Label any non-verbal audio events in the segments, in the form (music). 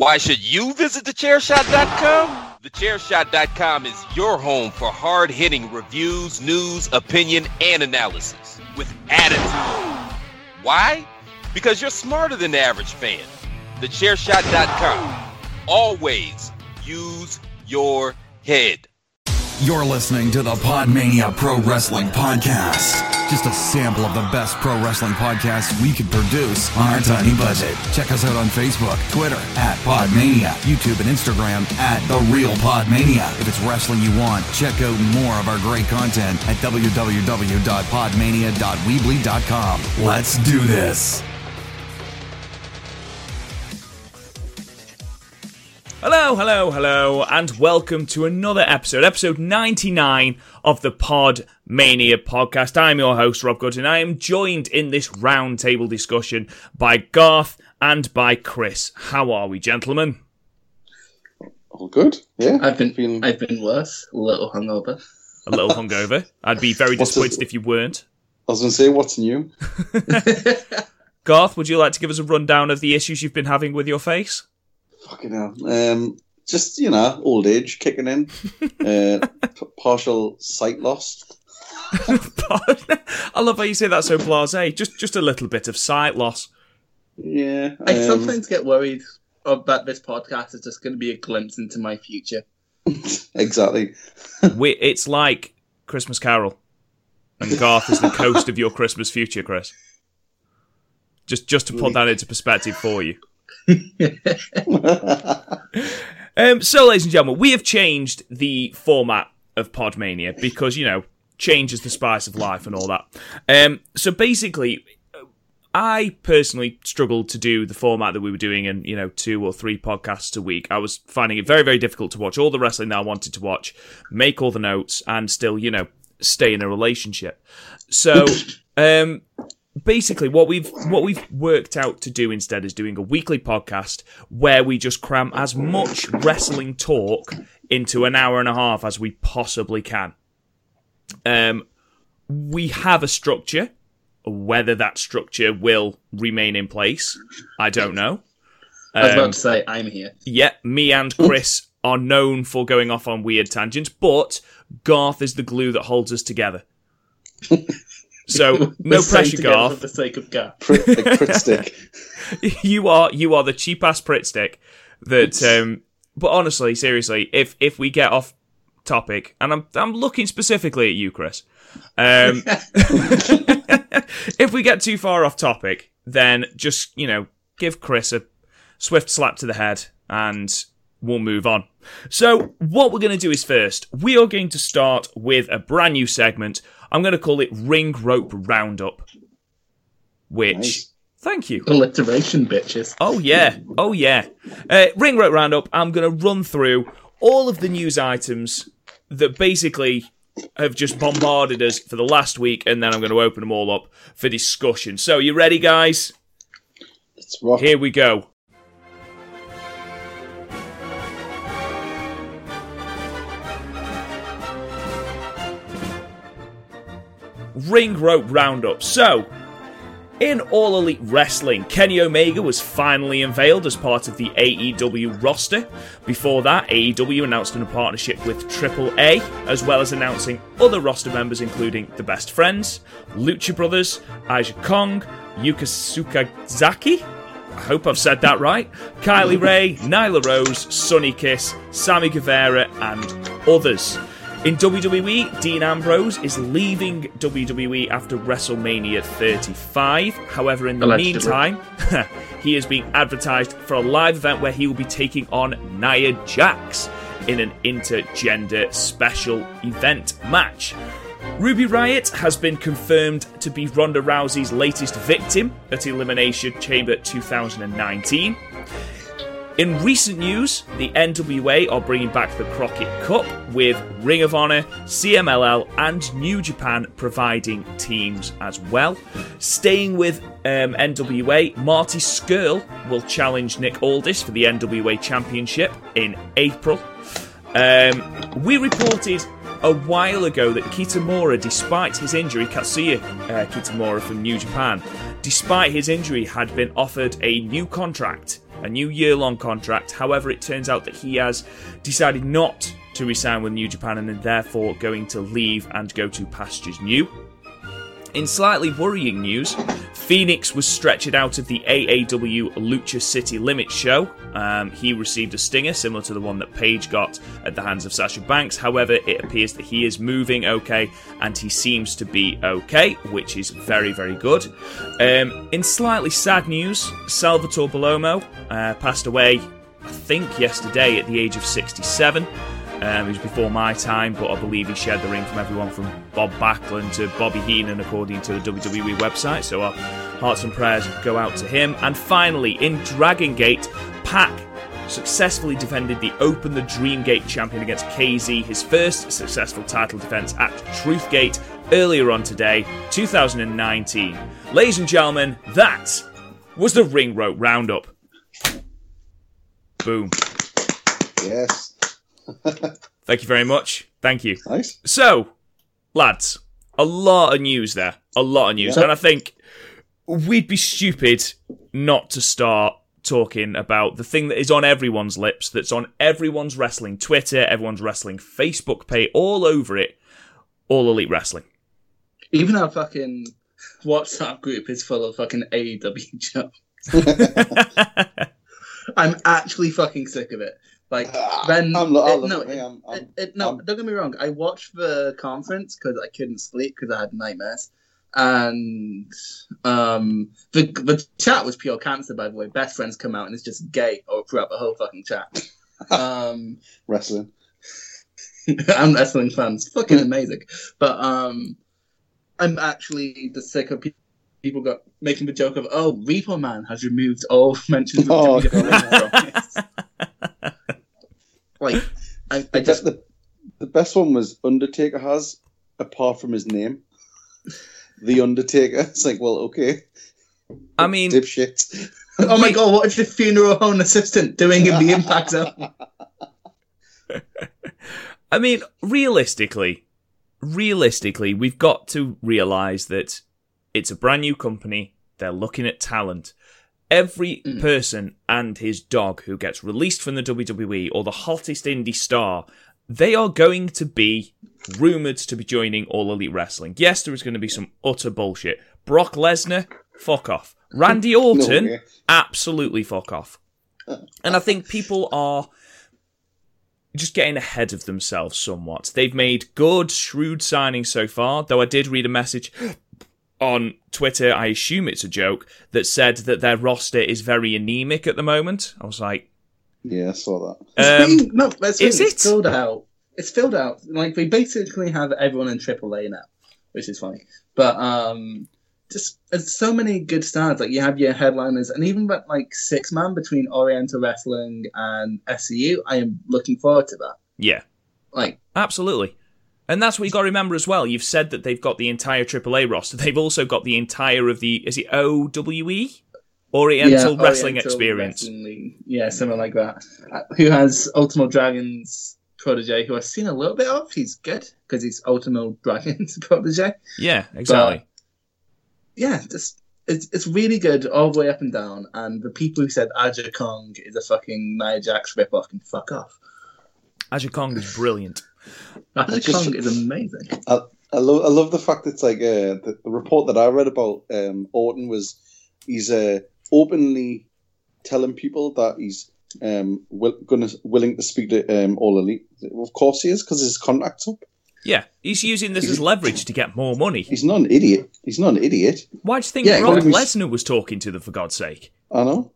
Why should you visit thechairshot.com? Thechairshot.com is your home for hard hitting reviews, news, opinion, and analysis with attitude. Why? Because you're smarter than the average fan. Thechairshot.com. Always use your head. You're listening to the Podmania Pro Wrestling Podcast. Just a sample of the best pro wrestling podcasts we could produce on our tiny budget. Check us out on Facebook, Twitter at Podmania, YouTube and Instagram at The Real Podmania. If it's wrestling you want, check out more of our great content at www.podmania.weebly.com. Let's do this. Hello, hello, hello, and welcome to another episode, episode 99 of the Pod Mania podcast. I'm your host, Rob Goodwin. I am joined in this roundtable discussion by Garth and by Chris. How are we, gentlemen? All good. Yeah. I've been Feeling- I've been worse, a little hungover. A little hungover. I'd be very disappointed this- if you weren't. I was going to say, what's new? (laughs) (laughs) Garth, would you like to give us a rundown of the issues you've been having with your face? Fucking hell. Um, just, you know, old age kicking in. (laughs) uh, p- partial sight loss. I love how you say that so blasé. Just, just a little bit of sight loss. Yeah. I um, sometimes get worried that this podcast is just going to be a glimpse into my future. (laughs) Exactly. We, it's like Christmas Carol, and Garth is the (laughs) coast of your Christmas future, Chris. Just, just to put that into perspective for you. (laughs) Um, so, ladies and gentlemen, we have changed the format of Podmania because you know change is the spice of life and all that. Um, so basically, I personally struggled to do the format that we were doing in you know two or three podcasts a week. I was finding it very very difficult to watch all the wrestling that I wanted to watch, make all the notes, and still you know stay in a relationship. So. (coughs) Um, basically what we've what we've worked out to do instead is doing a weekly podcast where we just cram as much wrestling talk into an hour and a half as we possibly can. Um, we have a structure. Whether that structure will remain in place, I don't know. I was Um, about to say I'm here. yeah, me and Chris are known for going off on weird tangents, but Garth is the glue that holds us together. (laughs) So We're no pressure, Garth. For the sake of Garth, Pritt, Pritt stick. (laughs) you are you are the cheap ass Pritt stick that um but honestly seriously if if we get off topic and i'm i'm looking specifically at you chris um (laughs) if we get too far off topic then just you know give chris a swift slap to the head and we'll move on so what we're going to do is first we are going to start with a brand new segment i'm going to call it ring rope roundup which Nice. thank you Alliteration, bitches. Oh yeah, oh yeah. Uh, Ring Rope Roundup. I'm going to run through all of the news items that basically have just bombarded us for the last week, and then I'm going to open them all up for discussion. So, you ready, guys? It's rock. Here we go. Ring Rope Roundup. So, in All Elite Wrestling, Kenny Omega was finally unveiled as part of the AEW roster. Before that, AEW announced a partnership with AAA, as well as announcing other roster members including The Best Friends, Lucha Brothers, Aja Kong, Yuka Sakazaki, I hope I've said that right, Kylie Rae, Nyla Rose, Sunny Kiss, Sammy Guevara, and others. In WWE, Dean Ambrose is leaving WWE after WrestleMania 35. However, in the Allegedly. meantime, (laughs) he is being advertised for a live event where he will be taking on Nia Jax in an intergender special event match. Ruby Riot has been confirmed to be Ronda Rousey's latest victim at Elimination Chamber 2019. In recent news, the NWA are bringing back the Crockett Cup with Ring of Honor, CMLL, and New Japan providing teams as well. Staying with um, NWA, Marty Scurll will challenge Nick Aldis for the NWA Championship in April. Um, we reported a while ago that Kitamura, despite his injury, Katsuya uh, Kitamura from New Japan, despite his injury, had been offered a new contract a new year long contract. However, it turns out that he has decided not to resign with New Japan and is therefore going to leave and go to Pastures New. In slightly worrying news, Fenix was stretched out of the AAW Lucha City Limits show. Um, he received a stinger similar to the one that Paige got at the hands of Sasha Banks. However, it appears that he is moving okay and he seems to be okay, which is very, very good. Um, in slightly sad news, Salvatore Bellomo uh, passed away, I think, yesterday at the age of 67. Um, was before my time, but I believe he shared the ring from everyone from Bob Backlund to Bobby Heenan, according to the WWE website. So our hearts and prayers go out to him. And finally, in Dragon Gate, Pac successfully defended the Open the Dream Gate champion against KZ, his first successful title defense at Truthgate earlier on today, 2019. Ladies and gentlemen, that was the Ring Rope Roundup. Boom. Yes. (laughs) Thank you very much. Thank you. Nice. So, lads, a lot of news there. A lot of news. Yeah. And I think we'd be stupid not to start talking about the thing that is on everyone's lips, that's on everyone's wrestling Twitter, everyone's wrestling Facebook page, all over it. All Elite Wrestling. Even our fucking WhatsApp group is full of fucking AEW jokes. (laughs) I'm actually fucking sick of it. Like then, I'm not- I it- no, it. I'm- I'm- it- no, I'm- don't get me wrong. I watched the conference because I couldn't sleep because I had nightmares, and um, the the chat was pure cancer. By the way, best friends come out and it's just gay or throughout the whole fucking chat. (laughs) um, Wrestling. (laughs) I'm wrestling fans, fucking amazing. But um, I'm actually the sick of pe- people got making the joke of, oh, Repo Man has removed all (laughs) mentions of Oh, WWE from this." Like, I, I The, just the, the best one was Undertaker has, apart from his name. The Undertaker. It's like, well, okay. I mean, Dipshit. oh my god, what is the funeral home assistant doing in the Impact Zone? I mean, realistically, realistically, we've got to realize that it's a brand new company. They're looking at talent. Every Mm. person and his dog who gets released from the WWE or the hottest indie star, they are going to be rumored to be joining All Elite Wrestling. Yes, there is going to be some utter bullshit. Brock Lesnar, fuck off. Randy (laughs) Orton, way. absolutely fuck off. And I think people are just getting ahead of themselves somewhat. They've made good, shrewd signings so far, though I did read a message on Twitter, I assume it's a joke, that said that their roster is very anemic at the moment. I was like, Yeah, I saw that. (laughs) It's um, been- no, that's is? It's it? filled out. It's filled out. Like we basically have everyone in AAA now, which is funny. But um, just there's so many good stars. Like you have your headliners, and even that like six man between Oriental Wrestling and SCU. I am looking forward to that. yeah, Like absolutely. And that's what you got to remember as well. You've said that they've got the entire AAA roster. They've also got the entire of the is it OWE Oriental yeah, Wrestling Oriental Experience. Wrestling Yeah, something like that. Who has Ultimo Dragon's protege? Who I've seen a little bit of. He's good because he's Ultimo Dragon's (laughs) protege. Yeah, exactly. yeah, just it's it's really good all the way up and down. And the people who said Aja Kong is a fucking Nia Jax ripoff can fuck off. Aja Kong is brilliant. Aja just- Kong is amazing. I, I love I love the fact it's like uh, the, the report that I read about um, Orton was he's uh, openly telling people that he's um, will, gonna willing to speak to um, All Elite. Of course he is because his contract's up. Yeah, he's using this as leverage to get more money. He's not an idiot. He's not an idiot. Why do you think Yeah, Brock well, Lesnar was talking to them for God's sake? I know.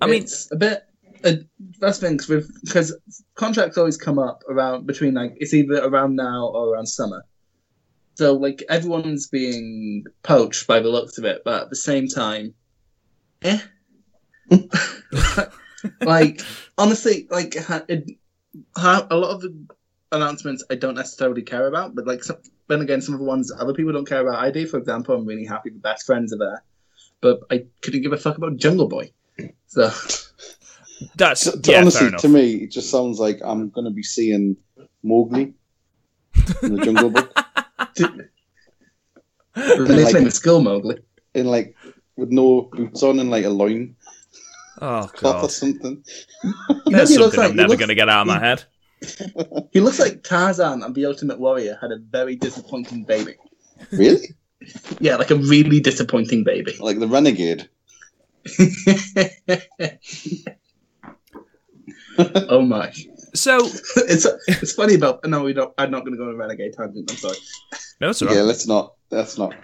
I mean, it's a bit. Uh, that's the thing with because contracts always come up around between like it's either around now or around summer. So like everyone's being poached by the looks of it, but at the same time, eh. (laughs) like honestly, like it, ha- a lot of the announcements I don't necessarily care about, but like some, then again, some of the ones other people don't care about, I do. For example, I'm really happy the best friends are there, but I couldn't give a fuck about Jungle Boy. So that's To, to yeah, honestly, enough. to me, it just sounds like I'm going to be seeing Mowgli in the Jungle Book They like- claim it's Skull Mowgli. in like with no boots on and like a loin. Oh cloth or god, something. You know there's he looks something like? I'm never looks- going to get out of my head. He looks like Tarzan and the Ultimate Warrior had a very disappointing baby. Really? Yeah, like a really disappointing baby. Like the renegade. (laughs) (laughs) oh my! So (laughs) It's it's funny about. No, we don't. I'm not going to go on a renegade tangent. I'm sorry. no, it's all right. Yeah, let's not. Let's not.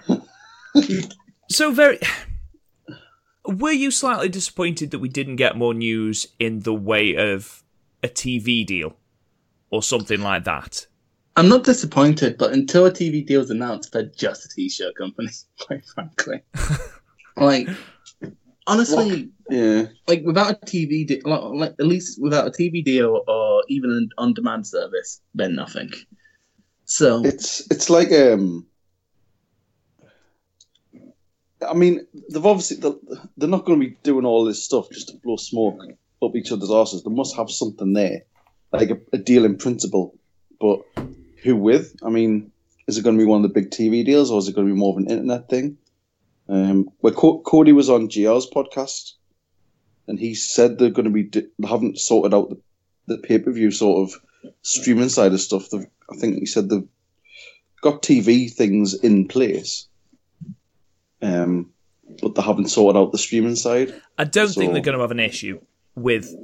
(laughs) So very. Were you slightly disappointed that we didn't get more news in the way of a TV deal or something like that? I'm not disappointed, but until a TV deal is announced, they're just a t-shirt company. Quite frankly, like honestly, Yeah. like without a TV deal, like, like at least without a TV deal or even an on-demand service, they're nothing. So It's it's like um. I mean, they've obviously they're, they're not going to be doing all this stuff just to blow smoke up each other's asses. They must have something there, like a, a deal in principle. But who with? I mean, is it going to be one of the big TV deals, or is it going to be more of an internet thing? Um, where Co- Cody was on GR's podcast, and he said they're going to be di- they haven't sorted out the, the pay per view sort of streaming side of stuff. They've, I think he said they've got TV things in place, um, but they haven't sorted out the streaming side. I don't So- think they're going to have an issue with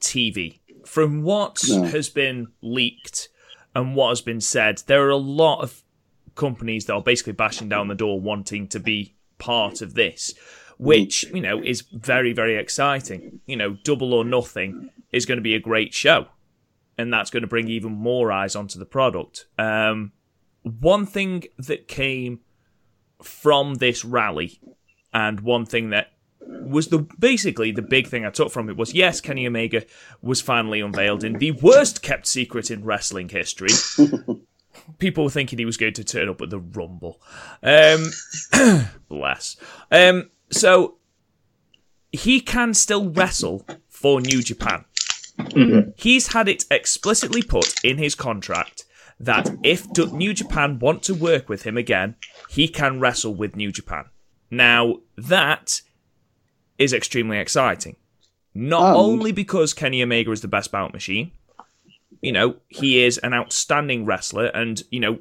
TV. From what No. has been leaked and what has been said, there are a lot of companies that are basically bashing down the door wanting to be part of this, which, you know, is very, very exciting. You know, Double or Nothing is going to be a great show, and that's going to bring even more eyes onto the product. Um, one thing that came from this rally, and one thing that was the basically the big thing I took from it was yes, Kenny Omega was finally unveiled in the worst kept secret in wrestling history. (laughs) People were thinking he was going to turn up at the Rumble. Um, (clears throat) bless. Um, so he can still wrestle for New Japan. He's had it explicitly put in his contract that if New Japan want to work with him again, he can wrestle with New Japan. Now, that is extremely exciting. Not And- only because Kenny Omega is the best bout machine, you know, he is an outstanding wrestler, and, you know,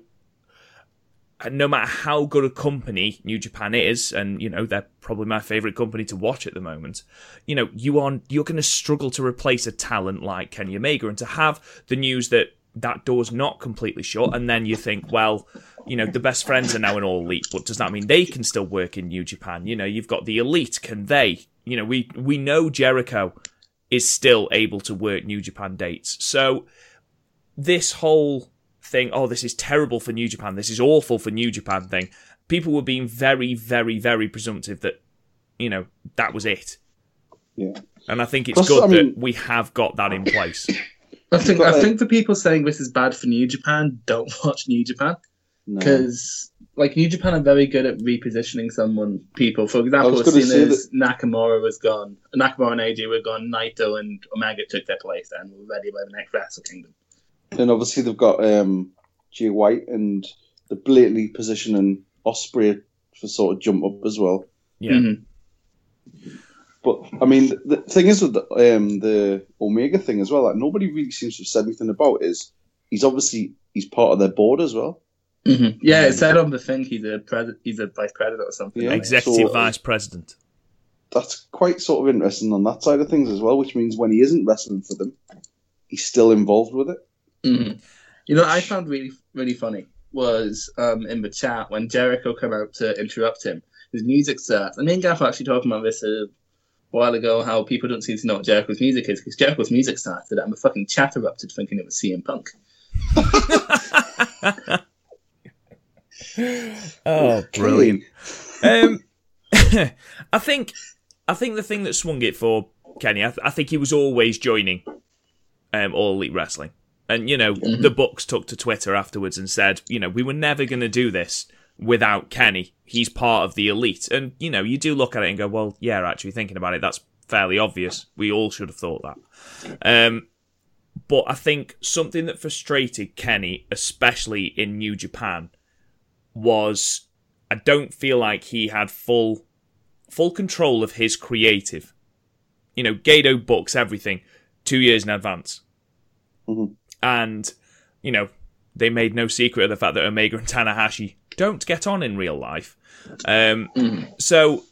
no matter how good a company New Japan is, and you know they're probably my favorite company to watch at the moment. You know, you are you're going to struggle to replace a talent like Kenny Omega, and to have the news that that door's not completely shut, and then you think, well, you know, the best friends are now in all elite, but does that mean they can still work in New Japan? You know, you've got the elite, can they? You know, we we know Jericho is still able to work New Japan dates, so this whole thing, oh, this is terrible for New Japan, this is awful for New Japan thing, people were being very, very, very presumptive that, you know, that was it. Yeah. And I think it's Plus, good I mean- that we have got that in place. (coughs) I think But, I think for people saying this is bad for New Japan, don't (laughs) watch New Japan No. because like New Japan are very good at repositioning someone. People, for example, as soon say as Nakamura was gone, Nakamura and AJ were gone, Naito and Omega took their place and were ready by the next Wrestle Kingdom. Then obviously they've got um, Jay White and the blatantly positioning Ospreay for sort of jump up as well. Yeah. Mhm. But I mean, the thing is with the, um, the Omega thing as well, that nobody really seems to have said anything about is he's obviously he's part of their board as well. Mhm. Yeah, it said on the thing he's a pres- he's a vice president or something. Yeah. Executive So- Vice President. That's quite sort of interesting on that side of things as well, which means when he isn't wrestling for them, he's still involved with it. Mhm. You know, what I found really really funny was um, in the chat when Jericho came out to interrupt him. His music starts. And me and Gaff were actually talking about this a while ago. How people don't seem to know what Jericho's music is because Jericho's music started, and the fucking chat erupted thinking it was CM Punk. (laughs) (laughs) Oh, brilliant. um, (laughs) I think, I think the thing that swung it for Kenny, I, th- I think he was always joining um, All Elite Wrestling, and you know the Bucks took to Twitter afterwards and said, you know, we were never going to do this without Kenny. He's part of the elite, and you know, you do look at it and go, well, yeah, actually thinking about it, that's fairly obvious. We all should have thought that. Um, but I think something that frustrated Kenny, especially in New Japan, was I don't feel like he had full full control of his creative. you know, Gedo books everything two years in advance. Mhm. And, you know, they made no secret of the fact that Omega and Tanahashi don't get on in real life. Um, So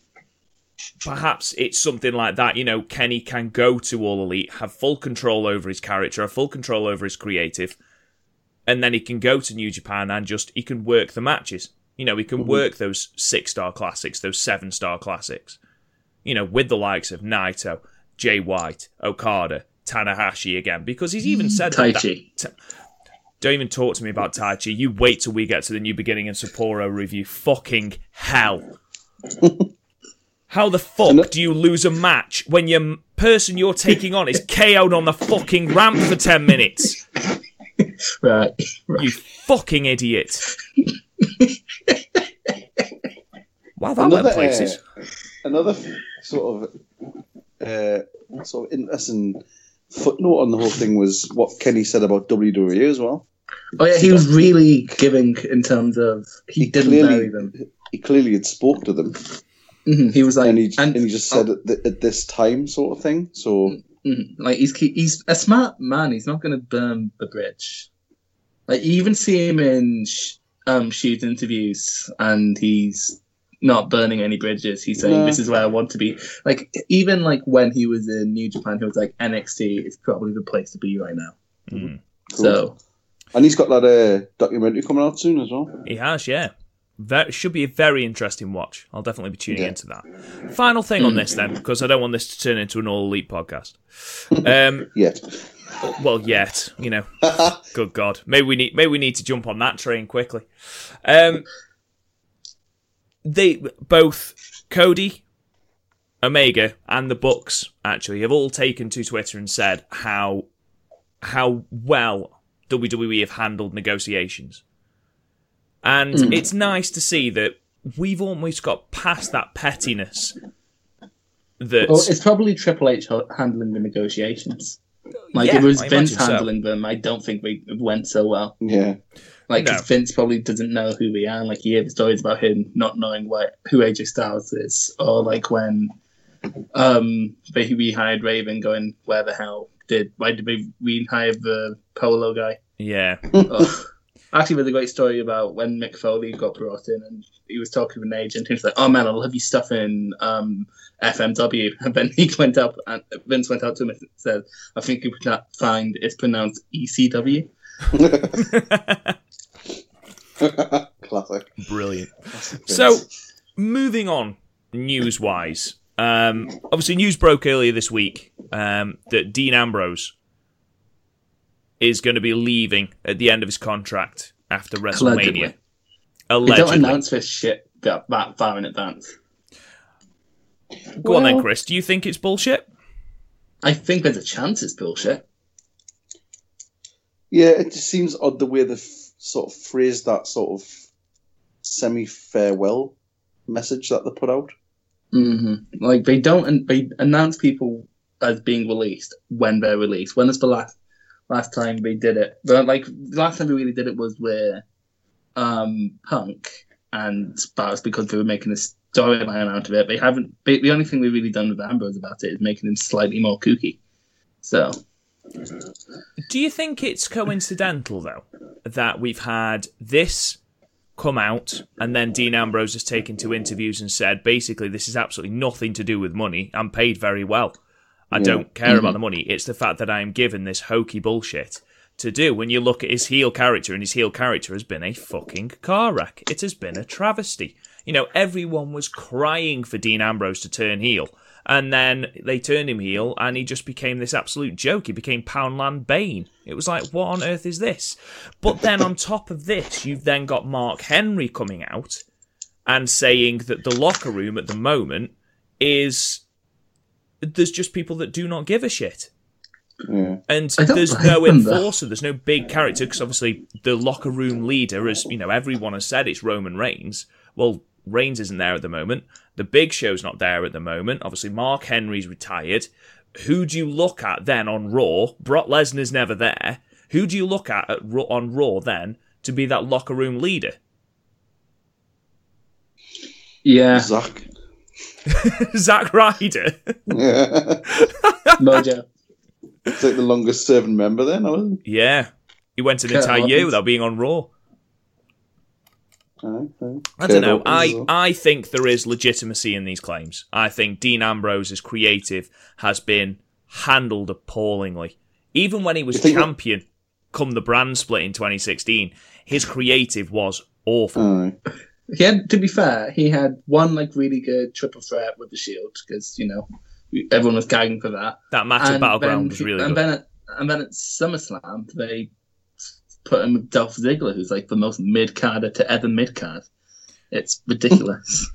perhaps it's something like that. You know, Kenny can go to All Elite, have full control over his character, have full control over his creative, and then he can go to New Japan and just he can work the matches. You know, he can work those six star classics, those seven star classics. You know, with the likes of Naito, Jay White, Okada, Tanahashi again, because he's even said that- Taichi. that- don't even talk to me about Taichi. You wait till we get to the new beginning in Sapporo review. Fucking hell. How the fuck do you lose a match when your person you're taking on is (laughs) KO'd on the fucking ramp for 10 minutes? (laughs) Right. You fucking idiot. Wow, that went places. uh, another sort of uh, sort of interesting footnote on the whole thing was what Kenny said about WWE as well. Oh yeah, he was really giving in terms of he, didn't clearly, marry them. He clearly had spoke to them, Mhm, He was like, and he and- and, he just said at, th- at this time sort of thing. So Mhm. Like he's he's a smart man. He's not going to burn the bridge. Like you even see him in sh- um shoot interviews, and he's not burning any bridges. He's saying, No. "This is where I want to be." Like even like when he was in New Japan, he was like, "NXT is probably the place to be right now." Mm. So and he's got that uh, documentary coming out soon as well. He has, yeah. That should be a very interesting watch. I'll definitely be tuning Yeah. into that. Final thing on this, then, because I don't want this to turn into an all elite podcast. (laughs) Um, Yeah, well, yet, you know, (laughs) good God, maybe we need maybe we need to jump on that train quickly. Um, they both Cody, Omega, and the Bucks actually have all taken to Twitter and said how how well WWE have handled negotiations, and hmm. it's nice to see that we've almost got past that pettiness. That well, it's probably Triple H handling the negotiations. Like Yeah, if it was I Vince imagine so. handling them, I don't think they went so well. yeah. Like 'cause No. Vince probably doesn't know who we are. Like you hear the stories about him not knowing what who AJ Styles is, or like when um they we hired Raven, going where the hell did why did we we hire the Polo guy? yeah, Ugh. Actually, there's a great story about when Mick Foley got brought in and he was talking with an agent. And he was like, "Oh man, I love have you stuff in um, FMW." (laughs) And then he went up and Vince went out to him and said, "I think you could find it's pronounced E ECW." (laughs) (laughs) (laughs) Classic. brilliant. Classic So, moving on, news wise. Um, obviously, news broke earlier this week um, that Dean Ambrose is going to be leaving at the end of his contract after WrestleMania. Allegedly. They don't announce this shit that, that far in advance. Go on then, Chris. Do you think it's bullshit? I think there's a chance it's bullshit. yeah, it just seems odd the way they f- sort of phrased that sort of semi farewell message that they put out. hmm Like they don't they announce people as being released when they're released. When is the last last time they did it? But like the last time they really did it was where um Punk and that was because they were making a storyline out of it. They haven't. They, the only thing we've really done with Ambrose about it is making him slightly more kooky. So Do you think it's coincidental, though, that we've had this come out and then Dean Ambrose has taken to interviews and said, basically, this is absolutely nothing to do with money. I'm paid very well. I don't care about mm-hmm. the money. It's the fact that I am given this hokey bullshit to do. When you look at his heel character, and his heel character has been a fucking car wreck. It has been a travesty. You know, everyone was crying for Dean Ambrose to turn heel. And then they turned him heel, and he just became this absolute joke. He became Poundland Bane. It was like, what on earth is this? But then on top of this, you've then got Mark Henry coming out and saying that the locker room at the moment is there's just people that do not give a shit. Yeah. And there's no them, though. enforcer, there's no big character, because obviously the locker room leader, as you know, everyone has said it's Roman Reigns. Well, Reigns isn't there at the moment. The Big Show's not there at the moment. Obviously, Mark Henry's retired. Who do you look at then on Raw? Brock Lesnar's never there. Who do you look at, at on Raw then to be that locker room leader? yeah, Zach. (laughs) Zach Ryder. Yeah. (laughs) Mojo. it's like the longest serving member then, wasn't yeah, he went an Curt entire year without being on Raw. It? I don't know. Curt Hawkins as I. I think there is legitimacy in these claims. I think Dean Ambrose's creative, has been handled appallingly. Even when he was You think that- champion, come the brand split in 2016, his creative was awful. Aye. He had, to be fair, he had one like really good triple threat with the Shield because you know everyone was gagging for that. that match at Battleground then was really and good. then at, and then at SummerSlam they put him with Dolph Ziggler, who's like the most mid carder to ever mid card. It's ridiculous.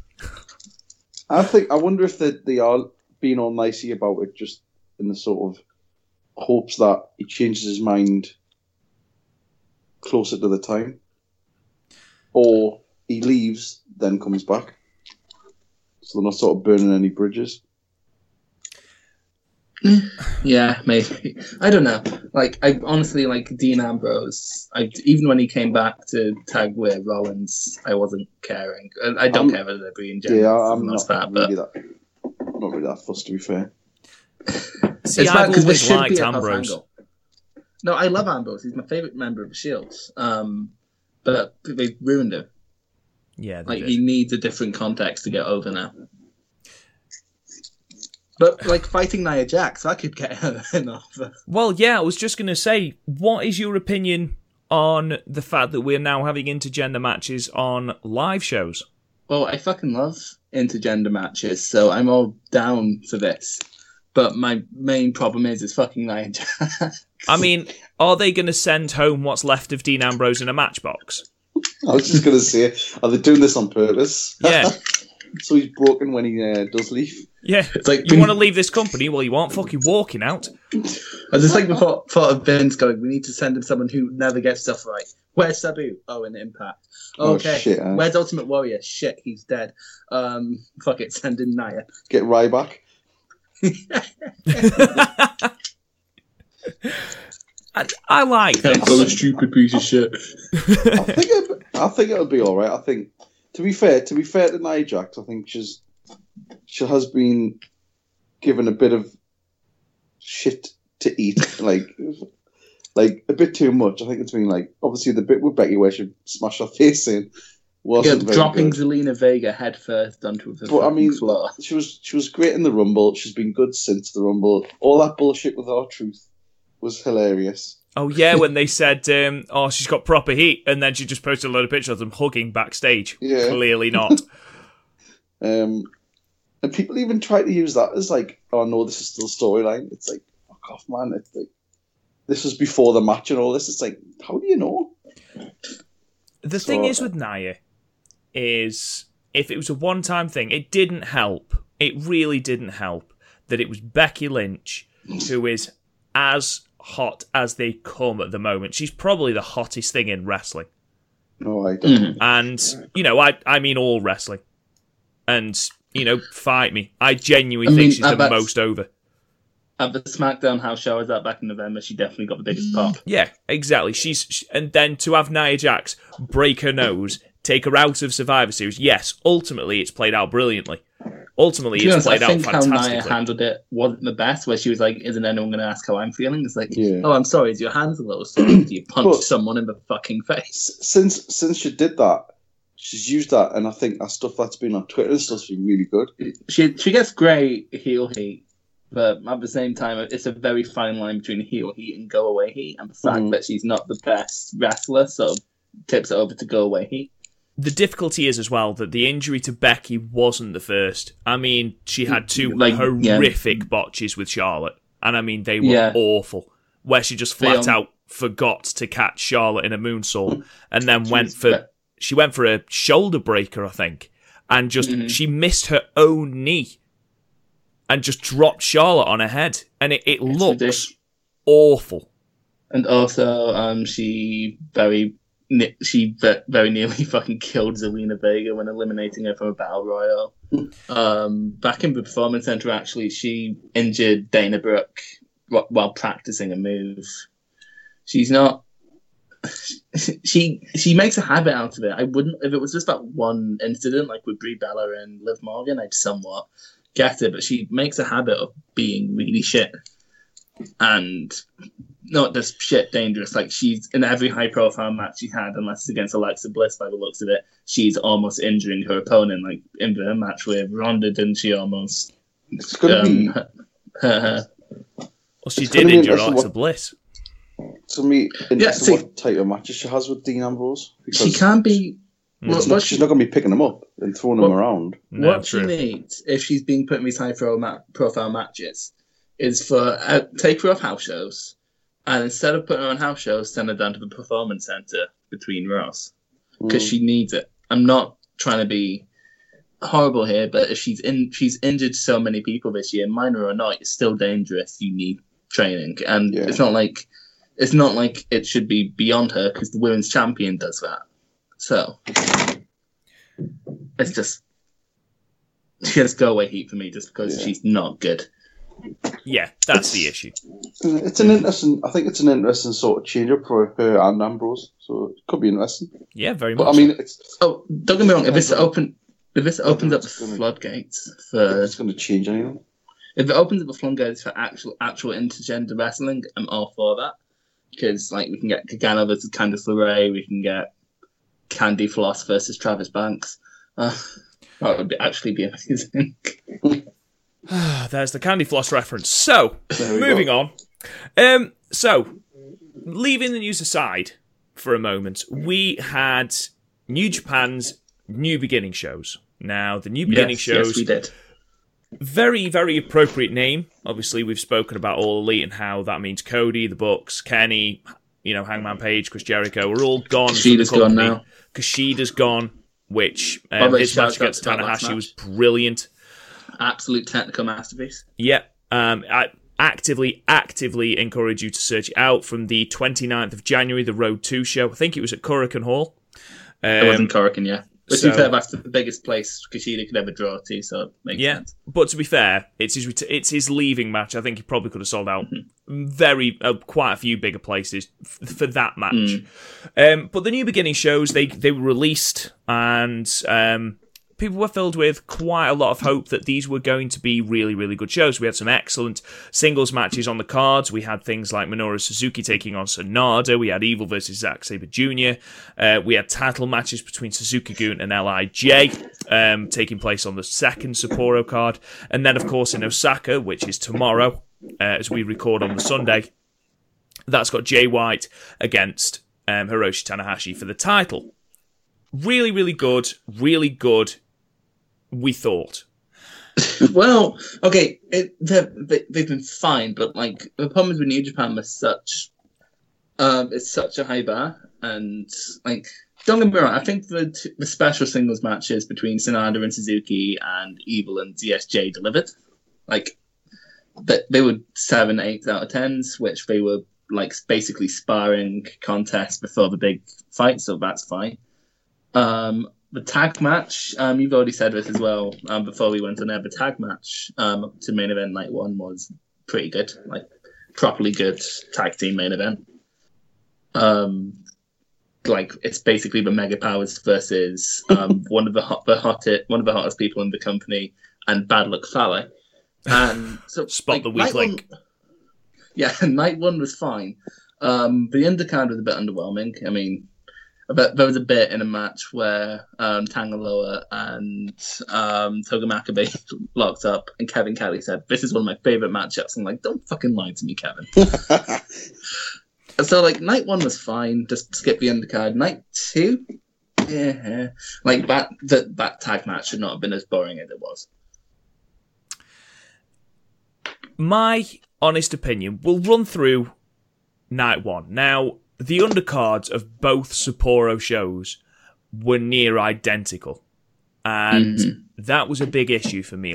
(laughs) I think I wonder if they, they are being all nicey about it, just in the sort of hopes that he changes his mind closer to the time, or he leaves, then comes back. So they're not sort of burning any bridges. (sighs) yeah, maybe. I don't know. Like I honestly like Dean Ambrose. I even when he came back to tag with Rollins, I wasn't caring. I, I don't I'm- care whether they're being generous Yeah, I'm the most not part, but really that. Not really that fussed, to be fair. See, it's I've because there always should liked be a tough Ambrose. No, I love Ambrose. He's my favorite member of the Shields. Um, but they've ruined him. Yeah, they Like did. he needs a different context to get over now. But like fighting Nia Jax, I could get her (laughs) enough. Well, yeah, I was just going to say, what is your opinion on the fact that we're now having intergender matches on live shows? Well, I fucking love intergender matches, so I'm all down for this. But my main problem is, is fucking Nia Jax. I mean, are they going to send home what's left of Dean Ambrose in a matchbox? I was just going to say, are they doing this on purpose? Yeah, (laughs) so he's broken when he uh, does leave. yeah. It's like You want to leave this company? Well, you aren't fucking walking out. I just like the thought, thought of Vince going, we need to send him someone who never gets stuff right. Where's Sabu? Oh, in Impact. Oh, Okay. shit, huh? Where's Ultimate Warrior? Shit, he's dead. Um, (laughs) fuck it, send in Nia. Get Ryback. (laughs) And I like this. Cancel a stupid piece of shit. I think it, I think it'll be all right. I think to be fair, to be fair to Nia Jax, I think she's she has been given a bit of shit to eat, (laughs) like like a bit too much. I think it's been like obviously the bit with Becky where she smashed her face in wasn't very dropping good. Zelina Vega headfirst onto the But I mean, floor. she was she was great in the Rumble. She's been good since the Rumble. All that bullshit with R-Truth was hilarious. Oh yeah, when they said, um, "Oh, she's got proper heat," and then she just posted a load of pictures of them hugging backstage. Yeah. Clearly not. (laughs) Um, and people even try to use that as like, oh no, this is still storyline. It's like, fuck off, man. It's like, this was before the match and all this. It's like, how do you know? The thing is with Nia is if it was a one time thing, it didn't help. It really didn't help that it was Becky Lynch who is as hot as they come at the moment. She's probably the hottest thing in wrestling. No, I don't. Mhm. And, you know, I I mean all wrestling. And, you know, fight me. I genuinely I think mean, she's uh, the that's- most over. At the SmackDown house show I was at back in November, she definitely got the biggest pop. Yeah, exactly. She's sh and then to have Nia Jax break her nose, take her out of Survivor Series. Yes, ultimately it's played out brilliantly. Ultimately, To it's honest, I played out think how Nia fantastically. handled it wasn't the best, where she was like, Isn't anyone going to ask how I'm feeling? It's like, Yeah. Oh, I'm sorry, is your hands a little sore? Do you punch But- someone in the fucking face? Since since she did that, she's used that, and I think that stuff that's been on Twitter and stuff's been really good. She she gets great heel heat, but at the same time, it's a very fine line between heel heat and go away heat. And the fact Mhm. that she's not the best wrestler, so tips it over to go away heat. The difficulty is as well that the injury to Becky wasn't the first. I mean, she had two Like, yeah. horrific botches with Charlotte, and I mean they were Yeah. awful. Where she just flat out forgot to catch Charlotte in a moonsault, and then went for but- she went for a shoulder breaker, I think, and just Mhm. she missed her own knee, and just dropped Charlotte on her head, and it, it looks ridiculous. awful. And also, um, she very she very nearly (laughs) fucking killed Zelina Vega when eliminating her from a battle royal. (laughs) um, back in the performance center, actually, she injured Dana Brooke while practicing a move. She's not. (laughs) she she makes a habit out of it. I wouldn't if it was just that one incident, like with Brie Bella and Liv Morgan, I'd somewhat get it. But she makes a habit of being really shit, and not just shit dangerous. Like she's in every high profile match she had, unless it's against Alexa Bliss by the looks of it, she's almost injuring her opponent. Like in the match with Ronda, didn't she almost? It's gonna be Um, (laughs) her, Well, she It's did gonna be injure Alexa what- Bliss. it's gonna be interesting Yeah, see- what type of matches she has with Dean Ambrose. she can be. Well, not, she- she's not gonna be picking them up and throwing them around. No, what true. she needs, if she's being put in these high profile matches, is for uh, take her off house shows, and instead of putting her on house shows, send her down to the performance center between Ross because Mm. she needs it. I'm not trying to be horrible here, but if she's in, she's injured so many people this year, minor or not, it's still dangerous. You need training, and Yeah. it's not like it's not like it should be beyond her because the women's champion does that. So it's just she has go away heat for me just because Yeah. she's not good. Yeah, that's the issue. It's an interesting. I think it's an interesting sort of change up for her and Ambrose. So it could be interesting. Yeah, very But much. I mean, it's Oh, don't get me wrong. If this open, if this opens up the gonna- floodgates for it's going to change anything. if it opens up the floodgates for actual actual intergender wrestling, I'm all for that. Because like we can get Gargano versus Candice LeRae, we can get Candy Floss versus Travis Banks. Uh, (laughs) that would be, actually be amazing. (laughs) (sighs) There's the candy floss reference. So, moving go. on. Um, so, leaving the news aside for a moment, we had New Japan's New Beginning shows. Now, the New Beginning yes, shows, yes, we did. very, very appropriate name. Obviously, we've spoken about All Elite and how that means Cody, the Bucks, Kenny, you know, Hangman Page, Chris Jericho. We're all gone. Kushida's gone now. Kushida's gone, which um, his match against Tanahashi was brilliant. Absolute technical masterpiece. Yeah. Um, I actively, actively encourage you to search it out from the 29th of January, the Road 2 show. I think it was at Korakuen Hall. It Um, wasn't Korakuen, yeah. But to so- be fair, that's the biggest place Kushida could ever draw to, so it makes yeah, sense. but to be fair, it's his ret- it's his leaving match. I think he probably could have sold out Mm-hmm. very uh, quite a few bigger places f- for that match. Mm. Um, but the new beginning shows they they were released and um, people were filled with quite a lot of hope that these were going to be really really good shows. We had some excellent singles matches on the cards. We had things like Minoru Suzuki taking on Sanada. We had Evil versus Zack Sabre Jr. Uh, we had title matches between Suzuki Gun and Lij um, taking place on the second Sapporo card, and then of course in Osaka, which is tomorrow uh, as we record on the Sunday. That's got Jay White against um, Hiroshi Tanahashi for the title. Really, really good. Really good. We thought. (laughs) well, okay, it, they've been fine, but like the problems with New Japan was such, um, it's such a high bar, and like don't get me wrong, I think the t- the special singles matches between Sanada and Suzuki and Evil and DSJ delivered, like that they were seven, eight out of tens, which they were like basically sparring contests before the big fight, so that's fine. Um, the tag match, um, you've already said this as well um, before we went on air. The tag match um, to main event night one was pretty good, like properly good tag team main event. Um, like it's basically the Mega Powers versus um, (laughs) one of the hot, the hottest, one of the hottest people in the company, and Bad Luck Fale. And so (laughs) Spot the weak night one- link. (laughs) yeah, night one was fine. Um, the undercard was a bit underwhelming. I mean, there was a bit in a match where um, Tangaloa and um, Togi Makabe (laughs) locked up, and Kevin Kelly said, "This is one of my favorite matchups." I'm like, "Don't fucking lie to me, Kevin." (laughs) so like, night one was fine. Just skip the undercard. Night two, yeah, like that. That that tag match should not have been as boring as it was. My honest opinion, we'll run through night one. Now, the undercards of both Sapporo shows were near identical. And mm-hmm. that was a big issue for me.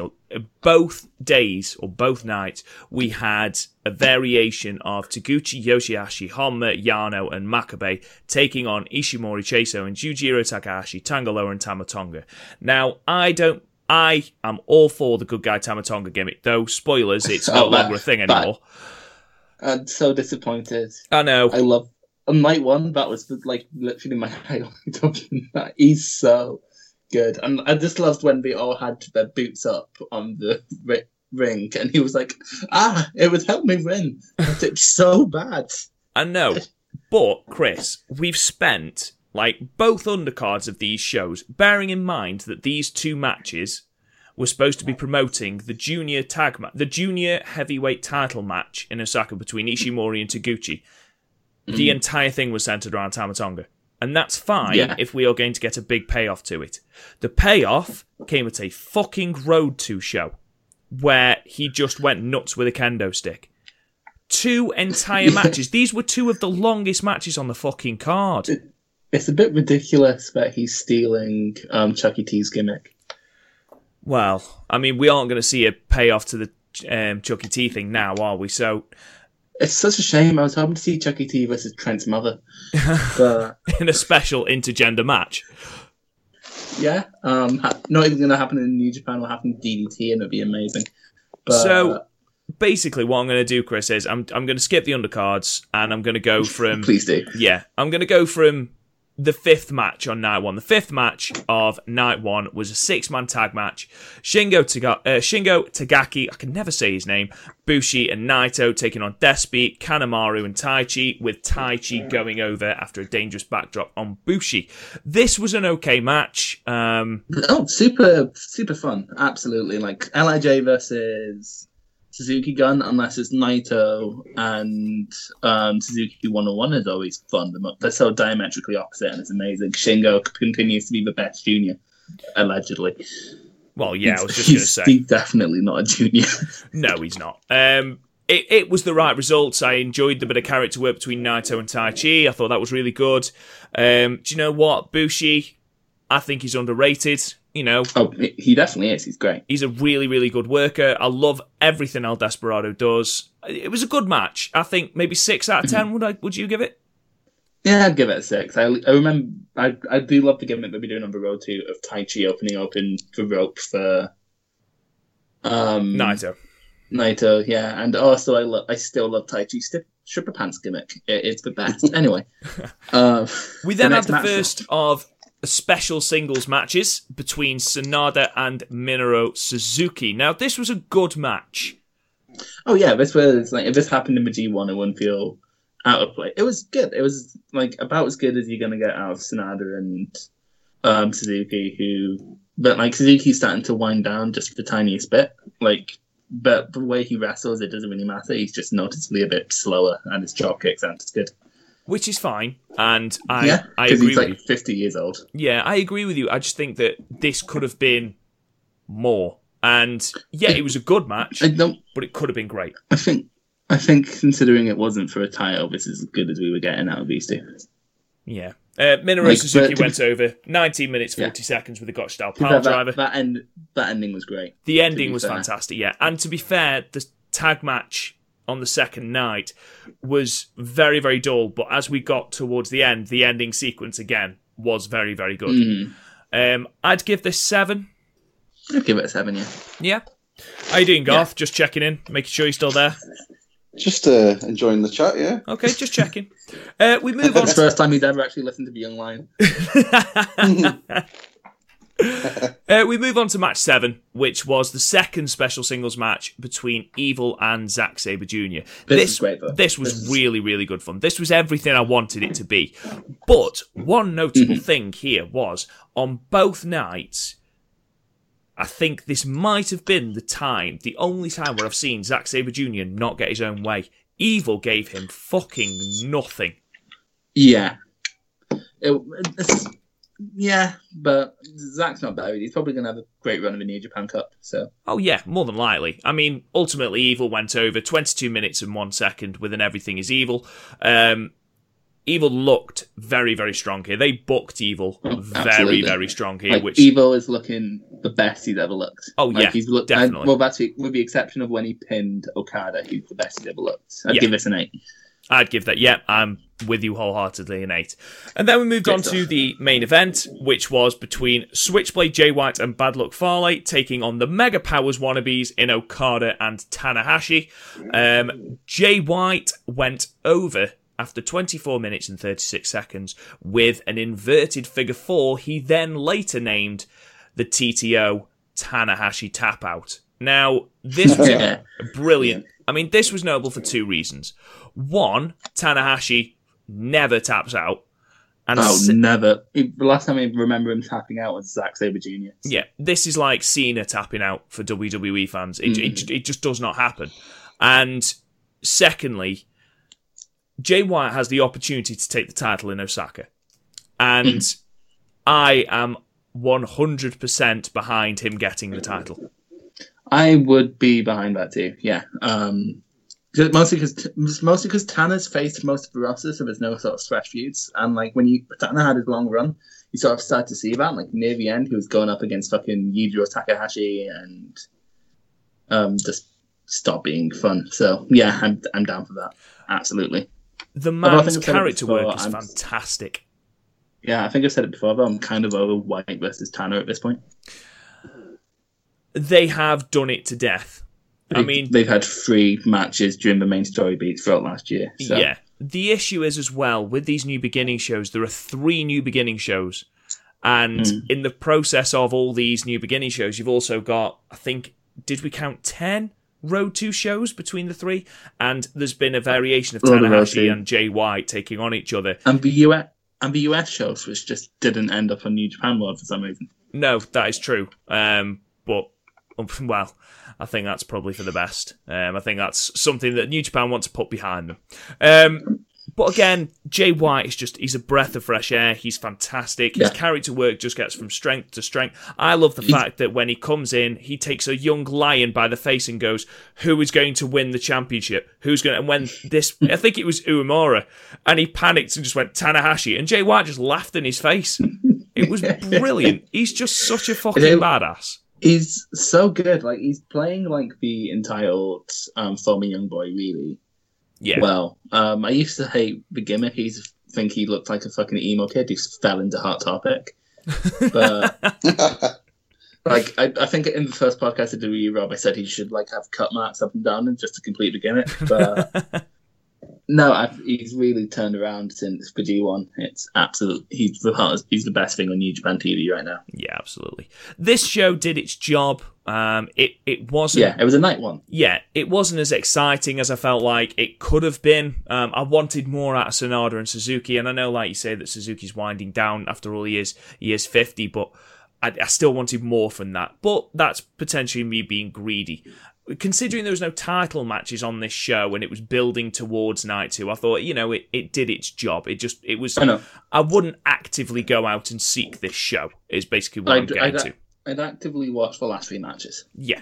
Both days, or both nights, we had a variation of Taguchi, Yoshihashi, Honma, Yano, and Makabe taking on Ishimori, Cheiso, and Yujiro Takahashi, Tangaloa, and Tama Tonga. Now, I don't I am all for the good guy Tama Tonga gimmick, though spoilers, it's (laughs) oh, no Oh, that- longer a thing that- anymore. I'm so disappointed. I know. I love. On night one, that was like literally my (laughs) highlight of the night. He's so good, and I just loved when they all had their boots up on the ri- ring, and he was like, "Ah, it would help me win." It's so bad. I know, (laughs) but Chris, we've spent like both undercards of these shows, bearing in mind that these two matches were supposed to be promoting the junior tag ma- the junior heavyweight title match in Osaka between (laughs) Ishimori and Taguchi. The entire thing was centered around Tama Tonga. And that's fine Yeah. if we are going to get a big payoff to it. The payoff came at a fucking Road to show where he just went nuts with a kendo stick. Two entire (laughs) matches. These were two of the longest matches on the fucking card. It's a bit ridiculous that he's stealing um, Chucky T's gimmick. Well, I mean, we aren't going to see a payoff to the um, Chucky T thing now, are we? So, It's such a shame. I was hoping to see Chucky T versus Trent's mother, but (laughs) in a special intergender match. yeah, um, not even going to happen in New Japan. Will happen in DDT, and it'd be amazing. But So, basically, what I'm going to do, Chris, is I'm I'm going to skip the undercards and I'm going to go (laughs) from please do. yeah, I'm going to go from the fifth match on night one. The fifth match of night one was a six man tag match. Shingo, Taga- uh, Shingo Tagaki, I can never say his name, Bushi and Naito taking on Despi, Kanemaru and Taichi, with Taichi going over after a dangerous backdrop on Bushi. This was an okay match. Um, Oh, super, super fun. Absolutely. Like Lij versus Suzuki Gun, unless it's Naito and um, Suzuki 101 is always fun. They're- so diametrically opposite and it's amazing. Shingo continues to be the best junior, allegedly. well, yeah, I was just (laughs) going to he's, say. he's definitely not a junior. (laughs) No, he's not. Um, it, it was the right results. I enjoyed the bit of character work between Naito and Taichi. I thought that was really good. Um, do you know what? Bushi, I think he's underrated. You know, oh, he definitely is. He's great. he's a really, really good worker. I love everything El Desperado does. It was a good match. I think maybe six out of ten. Would I? Would you give it? Yeah, I'd give it a six. I, I remember, I, I do love the gimmick that we're doing on the road to of Taichi opening open the rope for um, Naito. Naito, yeah, and also I lo- I still love Taichi strip- stripper pants gimmick. It, it's the best. (laughs) anyway, (laughs) uh, We then had next the match- first of special singles matches between Sanada and Minoru Suzuki. Now, this was a good match. Oh yeah, this was like if this happened in the G one, it wouldn't feel out of place. It was good. It was like about as good as you're gonna get out of Sanada and um, Suzuki, who but like Suzuki's starting to wind down just the tiniest bit. Like, but the way he wrestles, it doesn't really matter. He's just noticeably a bit slower, and his drop kicks aren't as good. Which is fine. And I, yeah, I agree he's with you. 50 years old. Yeah, I agree with you. I just think that this could have been more. And yeah, it was a good match, I don't. but it could have been great. I think. I think considering it wasn't for a title, this is as good as we were getting out of these two. Yeah. Uh, Minoru Like, Suzuki went over 19 minutes 40 Yeah. seconds with a Gotch style power that, driver. that end. That ending was great. the ending was fair. fantastic, yeah. And to be fair, the tag match on the second night was very, very dull. But as we got towards the end, the ending sequence again was very, very good. Mm. Um, I'd give this seven. I'd give it a seven. Yeah. Yeah. How you doing, Garth? Just checking in, making sure you're still there. Just uh, enjoying the chat, yeah. Okay, just checking. Uh, we (laughs) move on. the first time he's ever actually listened to the Young Lion. (laughs) (laughs) (laughs) Uh, we move on to match seven, which was the second special singles match between Evil and Zack Sabre Jr. This is great. This was This is- really, really good fun. This was everything I wanted it to be. But one notable Mm-hmm. (laughs) thing here was on both nights. I think this might have been the time, the only time where I've seen Zack Sabre Jr. not get his own way. Evil gave him fucking nothing. Yeah. It, yeah, but Zack's not bad. He's probably going to have a great run of the New Japan Cup. So Oh yeah, more than likely. I mean, ultimately, Evil went over 22 minutes and one second with an Everything Is Evil. Um, Evil looked very, very strong here. They booked Evil very, Oh, absolutely. very strong here. like which Evil is looking the best he's ever looked. Oh, like, yeah, he's looked, definitely. And, well, that's it, with the exception of when he pinned Okada, he's the best he's ever looked. I'd Yeah. give this an eight. I'd give that. Yeah, I'm with you wholeheartedly. An eight. And then we moved on to the main event, which was between Switchblade Jay White and Bad Luck Fale taking on the Mega Powers wannabes in Okada and Tanahashi. Um, Jay White went over after 24 minutes and 36 seconds with an inverted figure four he then later named the TTO Tanahashi tap out. Now, this was (laughs) brilliant. I mean, this was notable for two reasons. One, Tanahashi never taps out. And Oh, se- never. The last time I remember him tapping out was Zack Sabre Jr. yeah, this is like Cena tapping out for WWE fans. It, it, it just does not happen. And secondly, Jay White has the opportunity to take the title in Osaka. And I am 100% behind him getting the title. I would be behind that too. Yeah. Um, just- mostly because mostly because Tanner's faced most of the roster, so there's no sort of fresh feuds. And like when you Tanner had his long run, you sort of start to see that. Like near the end, he was going up against fucking Yujiro Takahashi and um, just stop being fun. So yeah, I'm I'm down for that. Absolutely. The Although I think man's I've said it character before, work is I'm- fantastic. Yeah, I think I've said it before, but I'm kind of over White versus Tanner at this point. They have done it to death. I mean, they've had three matches during the main story beats throughout last year. So. Yeah. The issue is as well with these new beginning shows, there are three new beginning shows. And Hmm. in the process of all these new beginning shows, you've also got, I think, did we count 10 Road 2 shows between the three? And there's been a variation of A lot of Road Tanahashi and Jay White taking on each other. And the US and the US shows, which just didn't end up on New Japan World for some reason. No, that is true. Um, but, (laughs) well, I think that's probably for the best. Um, I think that's something that New Japan want to put behind them. Um, but again, Jay White is just, he's a breath of fresh air. He's fantastic. His Yeah. character work just gets from strength to strength. I love the fact that when he comes in, he takes a young lion by the face and goes, Who is going to win the championship? Who's going to, and when this, I think it was Uemura, and he panicked and just went Tanahashi, and Jay White just laughed in his face. It was (laughs) brilliant. He's just such a fucking badass. He's so good. Like he's playing like the entitled um, former young boy, really Yeah. well. Um, I used to hate the gimmick. He's think he looked like a fucking emo kid who fell into Hot Topic. (laughs) But like, I, I think in the first podcast I did with you, Rob, I said he should like have cut marks up and down and just to complete the gimmick. But (laughs) no, I've, he's really turned around since the G1. It's absolute. He's the he's the best thing on New Japan TV right now. Yeah, absolutely. This show did its job. Um, it it wasn't. Yeah, it was a night one. yeah, it wasn't as exciting as I felt like it could have been. Um, I wanted more out of Sanada and Suzuki, and I know, like you say, that Suzuki's winding down after all he is. He is fifty, but I, I still wanted more from that. But that's potentially me being greedy. Considering there was no title matches on this show and it was building towards night two, I thought, you know, it, it did its job. It just, it was. I know. I wouldn't actively go out and seek this show. Is basically what I'm I'd, getting I'd, to. I'd actively watch the last three matches. Yeah.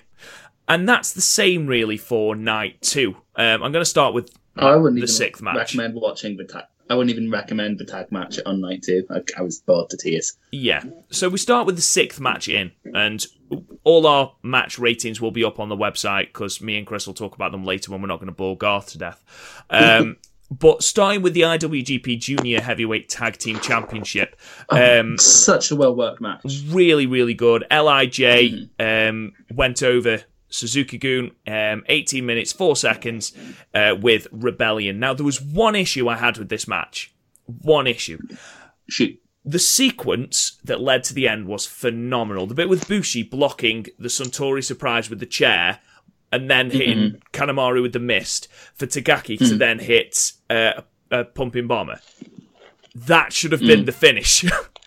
And that's the same really for night two. Um, I'm going to start with I wouldn't The sixth match. recommend watching the tag. I wouldn't even recommend the tag match on night two. I, I was bored to tears. yeah. So we start with the sixth match in, and all our match ratings will be up on the website because me and Chris will talk about them later when we're not going to bore Garth to death. Um, (laughs) but starting with the IWGP Junior Heavyweight Tag Team Championship, um, Such a well worked match. really, really good. Lij um, went over Suzuki Gun, um, 18 minutes, 4 seconds uh, with Rebellion. Now, there was one issue I had with this match. One issue. Shoot. The sequence that led to the end was phenomenal. The bit with Bushi blocking the Suntory surprise with the chair and then hitting Kanemaru with the mist for Tagaki to then hit uh, a pumping bomber. That should have been the finish. (laughs)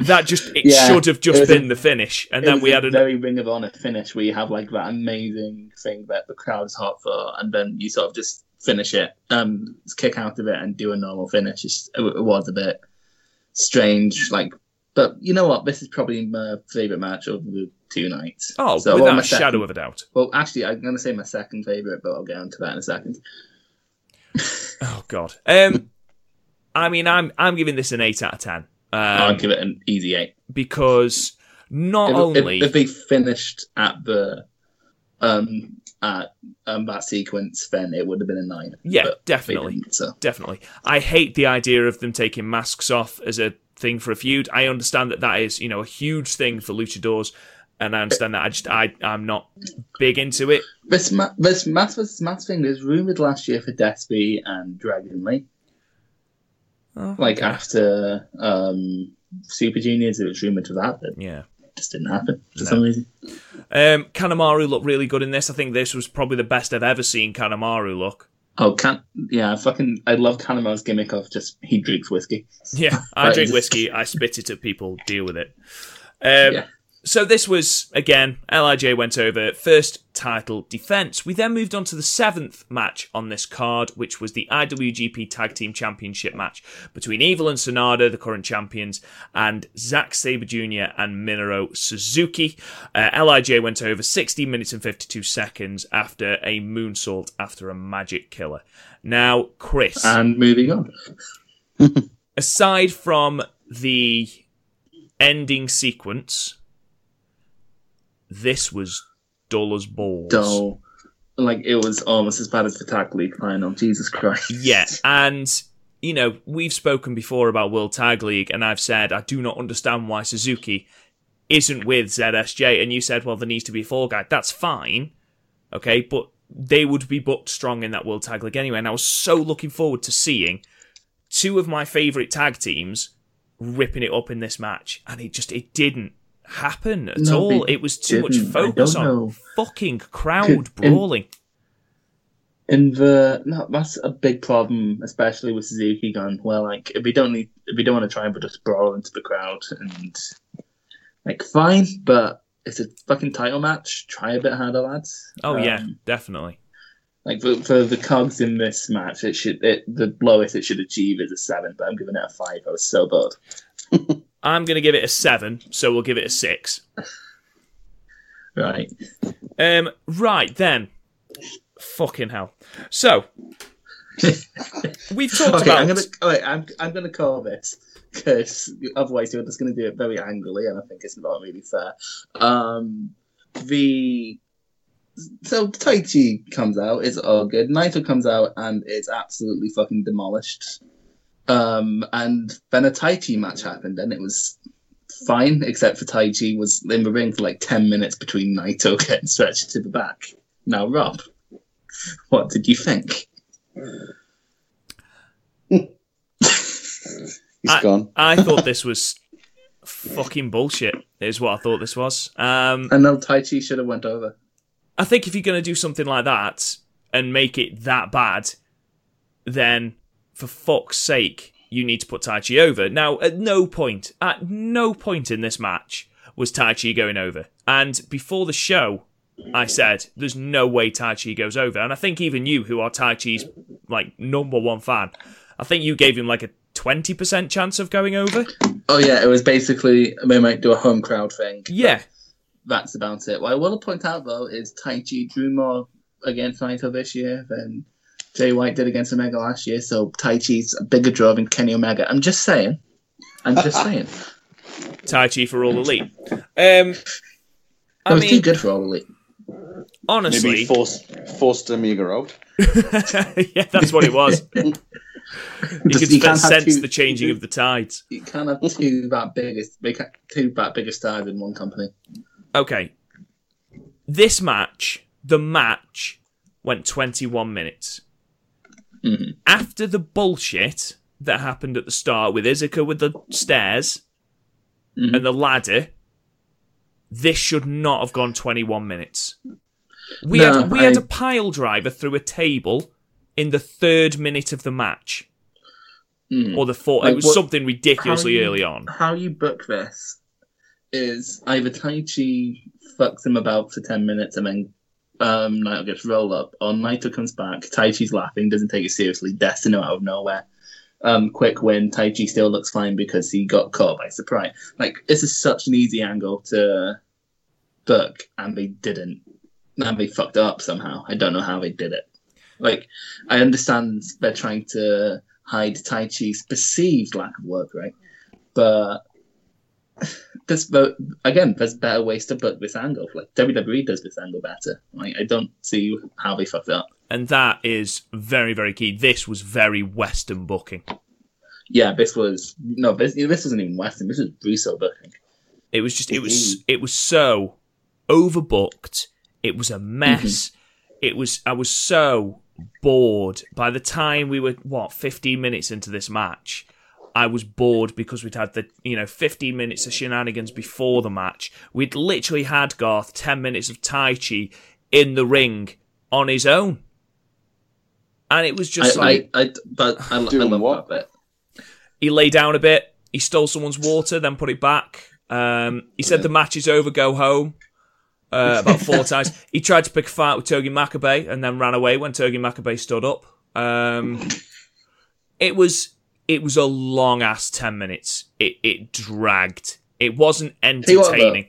that just it Yeah, should have just was a- been the finish, and then we had a very Ring of Honor finish where you have like that amazing thing that the crowd's hot for, and then you sort of just finish it, um, kick out of it, and do a normal finish. It's, it, it was a bit strange, like. But you know what? This is probably my favorite match of the two nights. oh, So, without well, a shadow second- of a doubt. Well, actually, I'm going to say my second favorite, but I'll get onto that in a second. (laughs) Oh God. Um, I mean, I'm I'm giving this an eight out of ten. I'll Um, give it an easy eight. because not If, only if, if they finished at the um at um, that sequence, then it would have been a nine. Yeah, definitely. so. definitely. I hate the idea of them taking masks off as a thing for a feud. I understand that that is, you know, a huge thing for luchadors, and I understand that. I just, I, I'm not big into it. This ma- this mass versus mass thing was rumored last year for Despy and Dragon Lee. Like after um, Super Juniors, it was rumored to that, but Yeah. it just didn't happen for some reason. Um, Kanemaru looked really good in this. I think this was probably the best I've ever seen Kanemaru look. Oh, can yeah, fucking, I love Kanemaru's gimmick of just he drinks whiskey. Yeah, (laughs) I drink whiskey, I spit it at people, deal with it. Um, Yeah. So this was, again, LIJ went over first title defense. We then moved on to the seventh match on this card, which was the IWGP Tag Team Championship match between Evil and Sanada, the current champions, and Zack Sabre Jr. and Minoru Suzuki. Uh, LIJ went over 16 minutes and 52 seconds after a moonsault after a magic killer. Now, Chris And moving on. (laughs) aside from the ending sequence, this was dull as balls. Dull. Like, it was oh, almost as bad as the Tag League final. Jesus Christ. Yeah, and you know we've spoken before about World Tag League, and I've said I do not understand why Suzuki isn't with ZSJ, and you said, well, there needs to be a fall guy. That's fine, okay, but they would be booked strong in that World Tag League anyway, and I was so looking forward to seeing two of my favourite tag teams ripping it up in this match, and it just it didn't happen at No, all. It was too much focus on know. fucking crowd Could- in- brawling. In the no, that's a big problem, especially with Suzuki Gun, Well, like if we don't need, if we don't want to try and just brawl into the crowd, and like fine, but it's a fucking title match. Try a bit harder, lads. Oh yeah, Um, definitely. Like for, for the cogs in this match, it should it the lowest it should achieve is a seven, but I'm giving it a five. I was so bored. (laughs) I'm going to give it a seven, so we'll give it a six. (laughs) Right. Um, right then, fucking hell. So (laughs) we've talked Okay, about. I'm gonna. Oh, wait, I'm I'm gonna call this because otherwise you're just gonna do it very angrily, and I think it's not really fair. Um, the so Taichi comes out, it's all good. Naito comes out and it's absolutely fucking demolished. Um, and then a Taichi match happened, and it was fine, except for Taichi was in the ring for like ten minutes between Naito (laughs) getting stretched to the back. Now, Rob, what did you think? (laughs) He's I- gone. I thought (laughs) this was fucking bullshit. Is what I thought this was. Um, I know Taichi should have went over. I think if you're going to do something like that and make it that bad, then for fuck's sake, you need to put Taichi over. Now, at no point, at no point in this match was Taichi going over. And before the show, I said, there's no way Taichi goes over. And I think even you, who are Taichi's like number one fan, I think you gave him like a 20% chance of going over. Oh yeah, it was basically they might do a home crowd thing. Yeah. That's about it. What I want to point out though is Taichi drew more against Naito this year than Jay White did against Omega last year, so Taichi's a bigger draw than Kenny Omega. I'm just saying. I'm just (laughs) saying. Taichi for all elite. Um, It I was too good for all elite. honestly, Maybe forced forced Omega out. (laughs) yeah, that's what it was. you (laughs) Just- you can't sense two- the changing of the tides. You can't have two that biggest, big, two that bigger stars in one company. Okay, this match, the match, went 21 minutes. Mhm. After the bullshit that happened at the start with Iizuka with the stairs Mhm. and the ladder, this should not have gone 21 minutes. We No, had we had I- a pile driver through a table in the third minute of the match, Mm. or the fourth. Like, it was what- something ridiculously you- early on. How you book this is either Taichi fucks him about for 10 minutes and then um, Naito gets rolled up, on. Naito comes back, Taichi's laughing, doesn't take it seriously, Destino out of nowhere. Um, quick win, Taichi still looks fine because he got caught by surprise. Like, this is such an easy angle to book, and they didn't. And they fucked up somehow. I don't know how they did it. Like, I understand they're trying to hide Taichi's perceived lack of work, right? But but again, there's better ways to book this angle. Like WWE does this angle better. Like, I don't see how they fucked up. And that is very, very key. This was very Western booking. Yeah, this was no, this this wasn't even Western. This was Russo booking. It was just, it was, it was so overbooked. It was a mess. Mm-hmm. It was, I was so bored. By the time we were, what, 15 minutes into this match, I was bored because we'd had the you know 15 minutes of shenanigans before the match. We'd literally had Garth 10 minutes of Taichi in the ring on his own, and it was just I, like I, I, but I, I Doing love what? that bit. he lay down a bit, he stole someone's water, then put it back. Um, he said the match is over, go home. Uh, about four (laughs) times. He tried to pick a fight with Togi Makabe and then ran away when Togi Makabe stood up. Um, it was it was a long ass ten minutes. It it dragged. It wasn't you though. entertaining.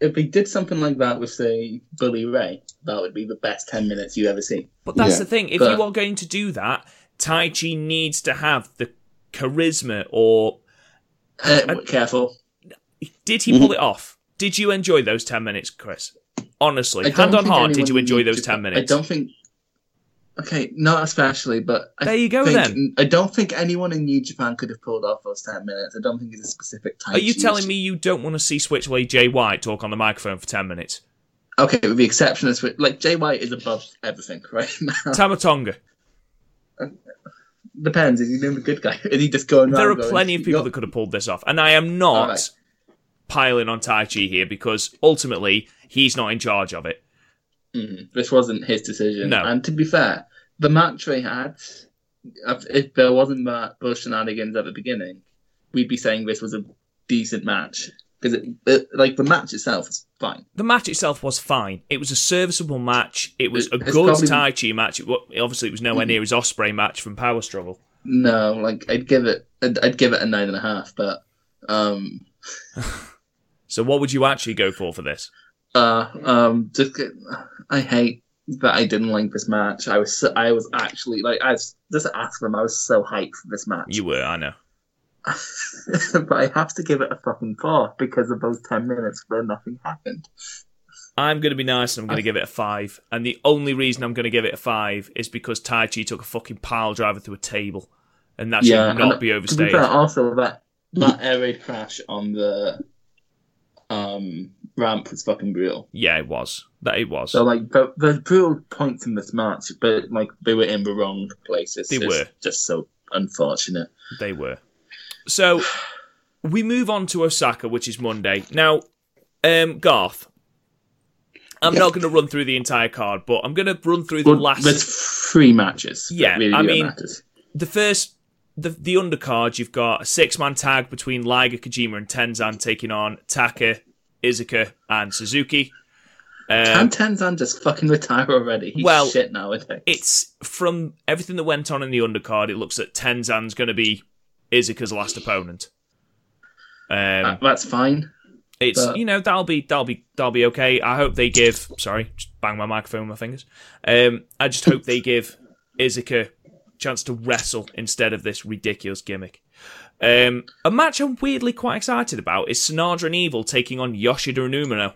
If he did something like that with, say, Bully Ray, that would be the best 10 minutes you ever see. But that's Yeah. the thing. If But- you are going to do that, Taichi needs to have the charisma. Or Uh, careful. did he Mm-hmm. pull it off? Did you enjoy those ten minutes, Chris? Honestly, hand on heart, did you enjoy those to- ten minutes? I don't think. Okay, not especially, but I There you go, think- then. I don't think anyone in New Japan could have pulled off those ten minutes. I don't think it's a specific time. Are you telling me you don't want to see Switchblade Jay White talk on the microphone for ten minutes? Okay, with the exception of Swi- like Jay White is above everything (laughs) right now. Tama Tonga. Depends. Is he doing a good guy? Is he just going? There are going, plenty of people that could have pulled this off, and I am not Alright. piling on Taichi here because ultimately he's not in charge of it. Mhm. This wasn't his decision. No. And to be fair, the match they had, if, there wasn't that those shenanigans at the beginning, we'd be saying this was a decent match because it, it, like the match itself is fine. The match itself was fine. It was a serviceable match. It was a good probably- Taichi match. It, obviously, it was nowhere near his Ospreay match from Power Struggle. No, like I'd give it, I'd, I'd give it a nine and a half. But um, (laughs) So, what would you actually go for for this? uh, um, just I hate that I didn't like this match. I was, so, I was actually like, I was just ask them. I was so hyped for this match. You were, I know. (laughs) but I have to give it a fucking four because of those ten minutes where nothing happened. I'm going to be nice and I'm going (laughs) to give it a five. And the only reason I'm going to give it a five is because Taichi took a fucking pile driver through a table. And that should not and be overstated. also that that (laughs) air raid crash on the um ramp was fucking brutal. yeah, it was. That it was. So like the, the brutal points in this match, but like they were in the wrong places. They were. just so unfortunate. They were. So (sighs) we move on to Osaka, which is Monday. Now, um, Garth, I'm Yeah. not going to run through the entire card, but I'm going to run through the Well, last. there's three matches. Yeah, really I mean- matters. the first the the undercard you've got a six man tag between Liger, Kojima, and Tenzan taking on Taka, Iizuka, and Suzuki. Um, Can Tenzan just fucking retire already? He's well, shit nowadays. it's from everything that went on in the undercard. It looks that Tenzan's going to be Iizuka's last opponent. Um, Uh, that's fine. it's but- you know that'll be that'll be that'll be okay. I hope they give. Sorry, just bang my microphone with my fingers. Um, I just hope they give Iizuka a chance to wrestle instead of this ridiculous gimmick. Um, a match I'm weirdly quite excited about is Sanada and Evil taking on Yoshida and Umino.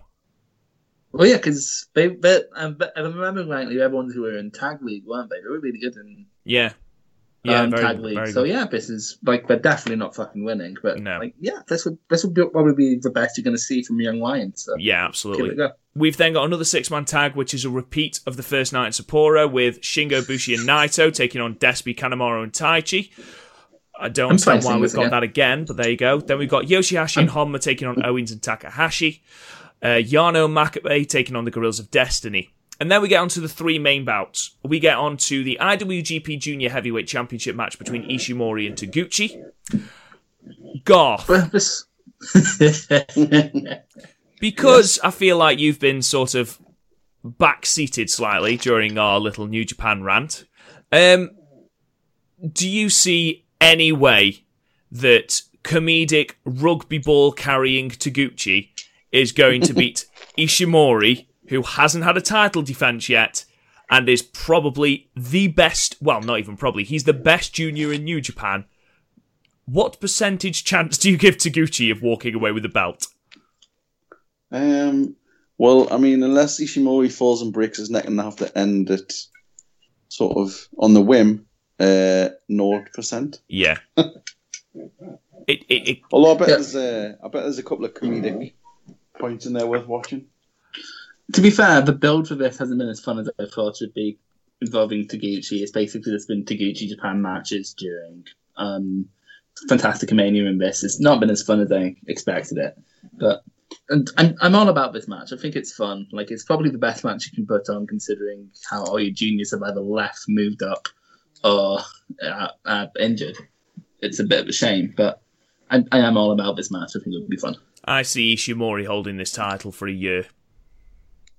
Well, yeah, because they, they, um, if I remember rightly, they're the ones who were in tag league, weren't they? They were really good in Yeah, yeah, um, very, tag league. very So good. yeah, this is like they're definitely not fucking winning, but No. like yeah, this would this would be, probably be the best you're going to see from Young Lions. So yeah, absolutely. it a go. We've then got another six man tag, which is a repeat of the first night in Sapporo with Shingo Bushi and Naito taking on Despi, Kanemaru, and Taichi. I don't understand why we've got again. that again, but there you go. Then we've got Yoshi-Hashi and Honma taking on Owens and Takahashi. Uh, Yano and Makabe taking on the Gorillas of Destiny. And then we get on to the three main bouts. We get on to the IWGP Junior Heavyweight Championship match between Ishimori and Taguchi. Garth, (laughs) because I feel like you've been sort of backseated slightly during our little New Japan rant. Um, do you see any way that comedic rugby ball carrying Taguchi is going to beat (laughs) Ishimori, who hasn't had a title defense yet? And is probably the best. Well, not even probably. He's the best junior in New Japan. What percentage chance do you give Taguchi of walking away with the belt? Um, well, I mean, unless Ishimori falls and breaks his neck and they have to end it sort of on the whim, uh, 0%. Yeah. (laughs) it, it, it Although I bet, Yeah. there's, uh, I bet there's a couple of comedic points in there worth watching. to be fair, the build for this hasn't been as fun as I thought it would be involving Taguchi. It's basically just been Taguchi Japan matches during um, FantasticaMania in this. It's not been as fun as I expected it, but and I'm, I'm all about this match. I think it's fun. Like it's probably the best match you can put on, considering how all your juniors have either left, moved up, or uh, uh, injured. It's a bit of a shame, but I, I am all about this match. I think it'll be fun. I see Ishimori holding this title for a year.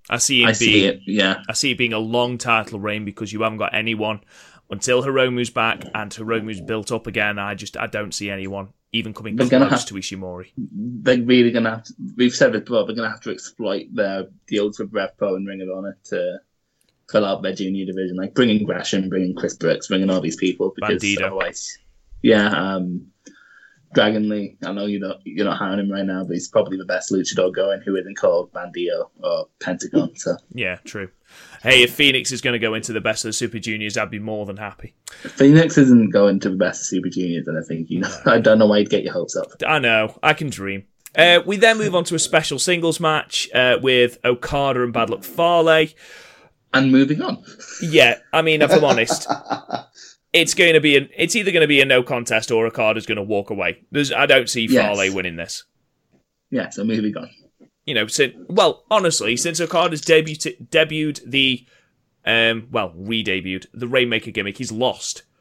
I see him I being see it. Yeah, I see it being a long title reign because you haven't got anyone until Hiromu's back and Hiromu's built up again. I just I don't see anyone even coming They're close have- to Ishimori. they're really gonna have to. We've said it before. They're gonna have to exploit their deals with Rev Pro and Ring of Honor to fill out their junior division, like bringing Gresham, bringing Chris Brooks, bringing all these people. Because Bandido. otherwise, yeah, um, Dragon Lee. I know you're not you're not hiring him right now, but he's probably the best luchador going who isn't called Bandido or Pentagon. So Yeah, true. Hey, if Fenix is going to go into the best of the Super Juniors, I'd be more than happy. Fenix isn't going to the best of Super Juniors, and I think you know. (laughs) I don't know why you'd get your hopes up. I know, I can dream. Uh, we then move on to a special singles match uh, with Okada and Bad Luck Fale. And moving on. Yeah, I mean, if I'm (laughs) honest, it's going to be an, it's either going to be a no contest or Okada is going to walk away. There's, I don't see Yes. Fale winning this. Yeah, so moving on. You know, since well, honestly, since Okada's debuted debuted the, um, well, re-debuted the Rainmaker gimmick, he's lost. (laughs)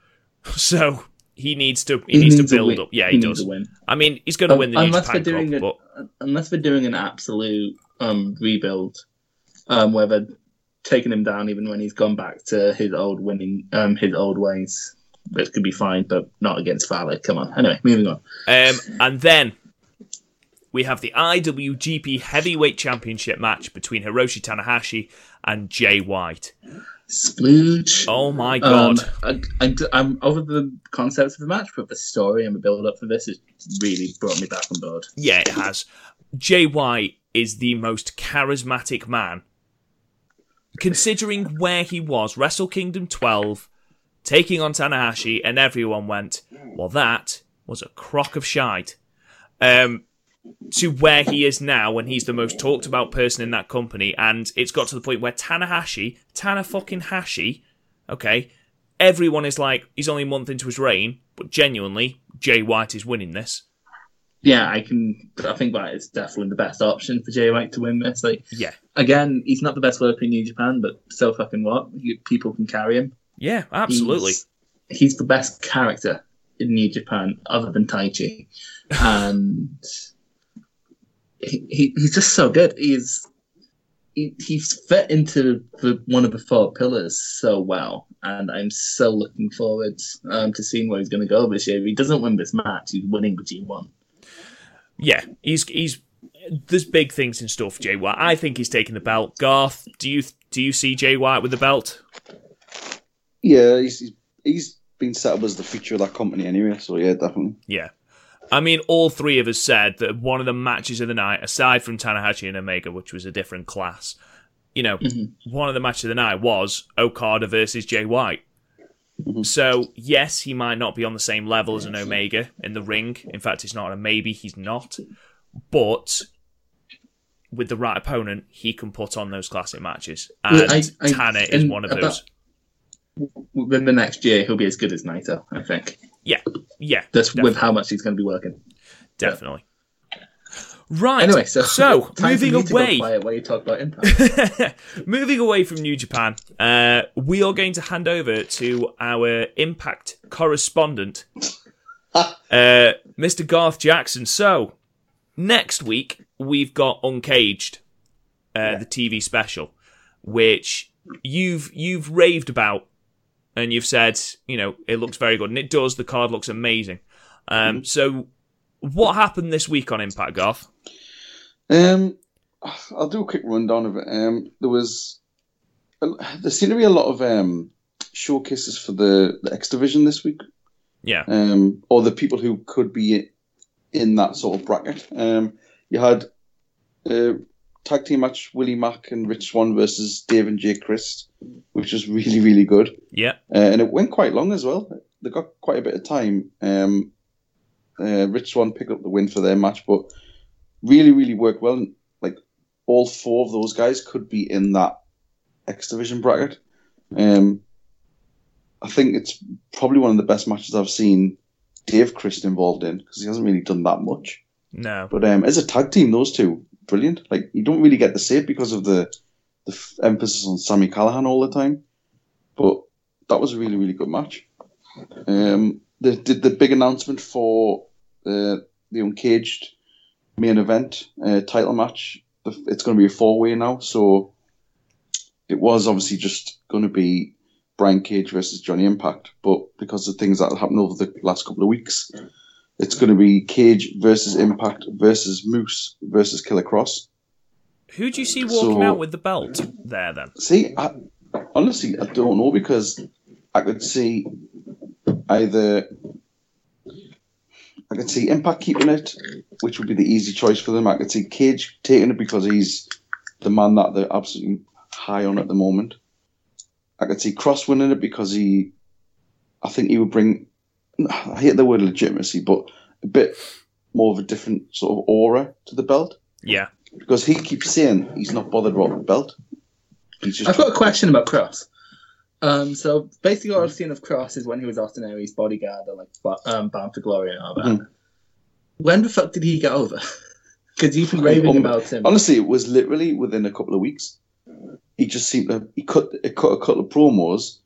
So he needs to he, needs, needs to build up. Yeah, He he, does. win. I mean, he's going to Um, win the New unless Japan doing Cup, it- but unless they're doing an absolute um, rebuild, um, where they're taking him down even when he's gone back to his old winning, um, his old ways, which could be fine, but not against Fale. Come on. Anyway, moving on. Um, and then we have the IWGP Heavyweight Championship match between Hiroshi Tanahashi and Jay White. Splooge. Oh my Um, god! I, am over the concepts of the match, but the story and the build up for this has really brought me back on board. yeah, it has. Jay White is the most charismatic man. Considering where he was, Wrestle Kingdom 12, taking on Tanahashi, and everyone went, well, that was a crock of shite. Um, to where he is now, when he's the most talked about person in that company, and it's got to the point where Tanahashi, Tana fucking Hashi, okay, everyone is like, he's only a month into his reign, but genuinely, Jay White is winning this. Yeah, I can. I think that is definitely the best option for Jay White to win this. Like, Yeah. again, he's not the best worker in New Japan, but so fucking what? You, people can carry him. Yeah, absolutely. He's, he's the best character in New Japan, other than Taichi, (laughs) and he, he he's just so good. He's he, he's fit into the one of the four pillars so well, and I'm so looking forward um, to seeing where he's going to go this year. If he doesn't win this match, he's winning the G1. Yeah, he's he's there's big things in store for Jay White. I think he's taking the belt. Garth, do you do you see Jay White with the belt? Yeah, he's, he's he's been set up as the future of that company anyway. So yeah, definitely. Yeah. I mean, all three of us said that one of the matches of the night, aside from Tanahashi and Omega, which was a different class, you know, mm-hmm. one of the matches of the night was Okada versus Jay White. Mm-hmm. So, yes, he might not be on the same level as an Omega in the ring. In fact, it's not a maybe, he's not. But with the right opponent, he can put on those classic matches. And Well, I- I- Tana is and one of about- those. Within the next year, he'll be as good as Naito, I think. Yeah, yeah. That's definitely, with how much he's going to be working. Definitely. Right. Anyway, so so (laughs) moving away. while you talk about Impact. (laughs) Moving away from New Japan, uh, we are going to hand over to our Impact correspondent, (laughs) uh, Mr. Garth Jackson. So, next week we've got Uncaged, uh, the TV special, which you've you've raved about, and you've said you know it looks very good, and it does. The card looks amazing. Um, So, what happened this week on Impact, Garth? Um, I'll do a quick rundown of it. Um, there was there seemed to be a lot of um showcases for the, the X division this week. Yeah, um, or the people who could be in that sort of bracket. Um, you had a tag team match Willie Mack and Rich Swann versus Dave and Jake Crist, which was really, really good. yeah, Uh, and it went quite long as well. They got quite a bit of time. Um, uh, Rich Swann picked up the win for their match, but really, really worked well. Like all four of those guys could be in that X Division bracket. Um, I think it's probably one of the best matches I've seen Dave Crist involved in because he hasn't really done that much. No. But um, as a tag team, those two brilliant. Like you don't really get to see it because of the the f- emphasis on Sami Callihan all the time. But that was a really really good match. Um, they did the big announcement for uh, the Uncaged main event uh, title match. It's going to be a four way now, so it was obviously just going to be Brian Cage versus Johnny Impact, but because of things that happened over the last couple of weeks, it's going to be Cage versus Impact versus Moose versus Killer Kross. Who do you see walking So- out with the belt there then? See, I, honestly, I don't know because I could see either I could see Impact keeping it, which would be the easy choice for them. I could see Cage taking it because he's the man that they're absolutely high on at the moment. I could see Kross winning it because he, I think he would bring. I hate the word legitimacy, but a bit more of a different sort of aura to the belt Yeah. because he keeps saying he's not bothered about the belt. He's just I've got a question about Kross. Um, so basically, what I've seen of Kross is when he was Austin Aries' bodyguard, or like um, Bound for Glory and all that. Hmm. When the fuck did he get over? (laughs) Because you've been raving Um, about him. Honestly, it was literally within a couple of weeks. He just seemed to he cut he cut a couple of promos,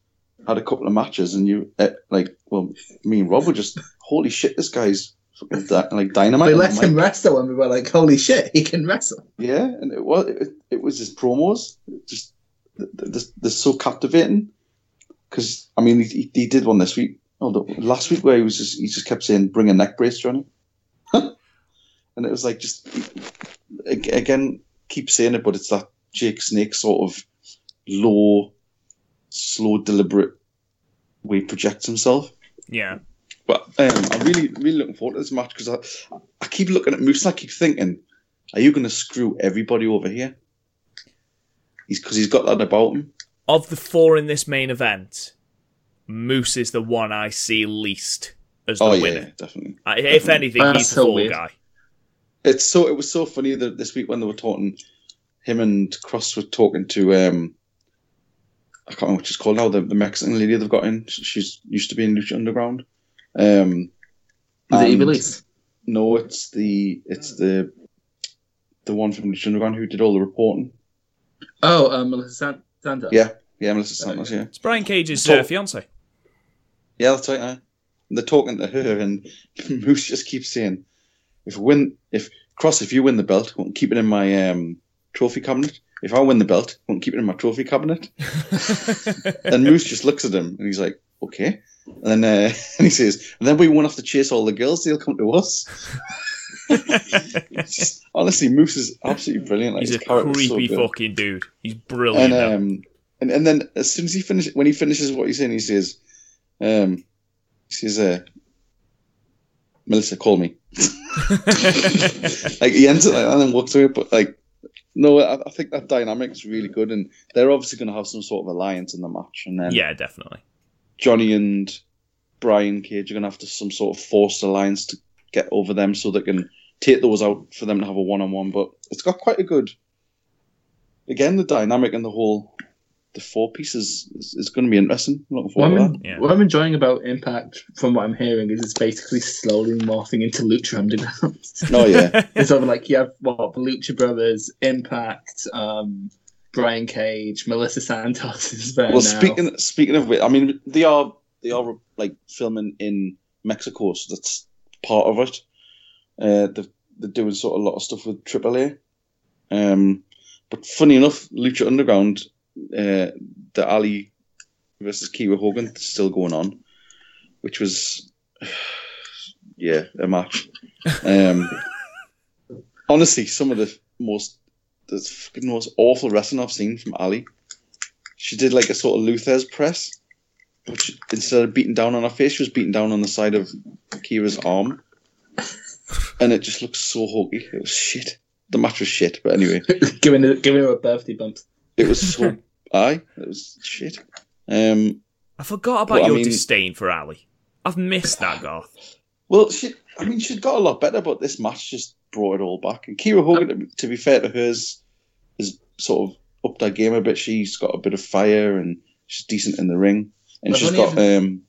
had a couple of matches, and you uh, like well, me and Rob were just holy shit, this guy's fucking di- like dynamite. They let him mic. wrestle, and we were like, "Holy shit, he can wrestle!" Yeah, and it was it, it was his promos, just they're, they're so captivating. Because I mean, he, he did one this week, although last week where he was just he just kept saying, "Bring a neck brace, Johnny," (laughs) and it was like just again keep saying it, but it's that Jake Snake sort of low, slow, deliberate way he projects himself. Yeah. But um, I'm really, really looking forward to this match because I, I keep looking at Moose and I keep thinking, are you going to screw everybody over here? He's because he's got that about him. Of the four in this main event, Moose is the one I see least as the Oh yeah, winner. definitely. I, if anything, That's he's the so fall weird. guy. It's so it was so funny that this week when they were talking, him and Kross were talking to um, I can't remember what she's called now. The, the Mexican lady they've got in. She's used to be in Lucha Underground. Um, Was it and- Iblis? No, it's the it's the the one from Lucha Underground who did all the reporting. Oh, um, Melissa San- Santos. Yeah, yeah, Melissa Santos. Yeah. It's Brian Cage's So- uh, fiance. Yeah, that's right. Uh, they're talking to her, and (laughs) Moose just keeps saying, "If win, if Kross, if you win the belt, I won't keep it in my um, trophy cabinet. If I win the belt, I won't keep it in my trophy cabinet." (laughs) and Moose just looks at him, and he's like, "Okay." And then uh, (laughs) and he says, "And then we won't have to chase all the girls; they'll come to us." Just- honestly, Moose is absolutely brilliant. Like, He's a character's so creepy fucking dude. He's brilliant. And um, and and then as soon as he finishes, when he finishes what he's saying, he says, um, he says, uh, "Melissa, call me." (laughs) like he ends it like that and then walks away, but like. No, I, I think that dynamic is really good, and they're obviously going to have some sort of alliance in the match. And then yeah, definitely. Johnny and Brian Cage are going to have to some sort of forced alliance to get over them, so they can take those out for them to have a one-on-one. But it's got quite a good, again, the dynamic and the whole, the four pieces is, is going to be interesting. Looking What I'm, to that. Yeah. what I'm enjoying about Impact, from what I'm hearing, is it's basically slowly morphing into Lucha Underground. (laughs) Oh yeah, (laughs) it's sort of like you have what the Lucha Brothers, Impact, um, Brian Cage, Melissa Santos is there well, now. speaking speaking of which, I mean they are they are like filming in Mexico, so that's part of it. Uh, they're, they're doing sort of a lot of stuff with AAA. Um, but funny enough, Lucha Underground, uh, the Allie versus Kiera Hogan still going on, which was (sighs) yeah a match. Um, (laughs) honestly, some of the most the fucking most awful wrestling I've seen from Allie. She did like a sort of Lou Thesz press, but she, instead of beating down on her face, she was beating down on the side of Kiera's arm, and it just looked so hokey. It was shit. The match was shit, but anyway, (laughs) giving her, giving her a birthday bump. it was so (laughs) aye, it was shit. Um, I forgot about Well, I your mean- disdain for Allie. I've missed that, Garth. well, she, I mean, she's got a lot better, but this match just brought it all back. And Kiera Hogan, to, to be fair to hers, has sort of upped her game a bit. She's got a bit of fire, and she's decent in the ring, and I've she's only got um,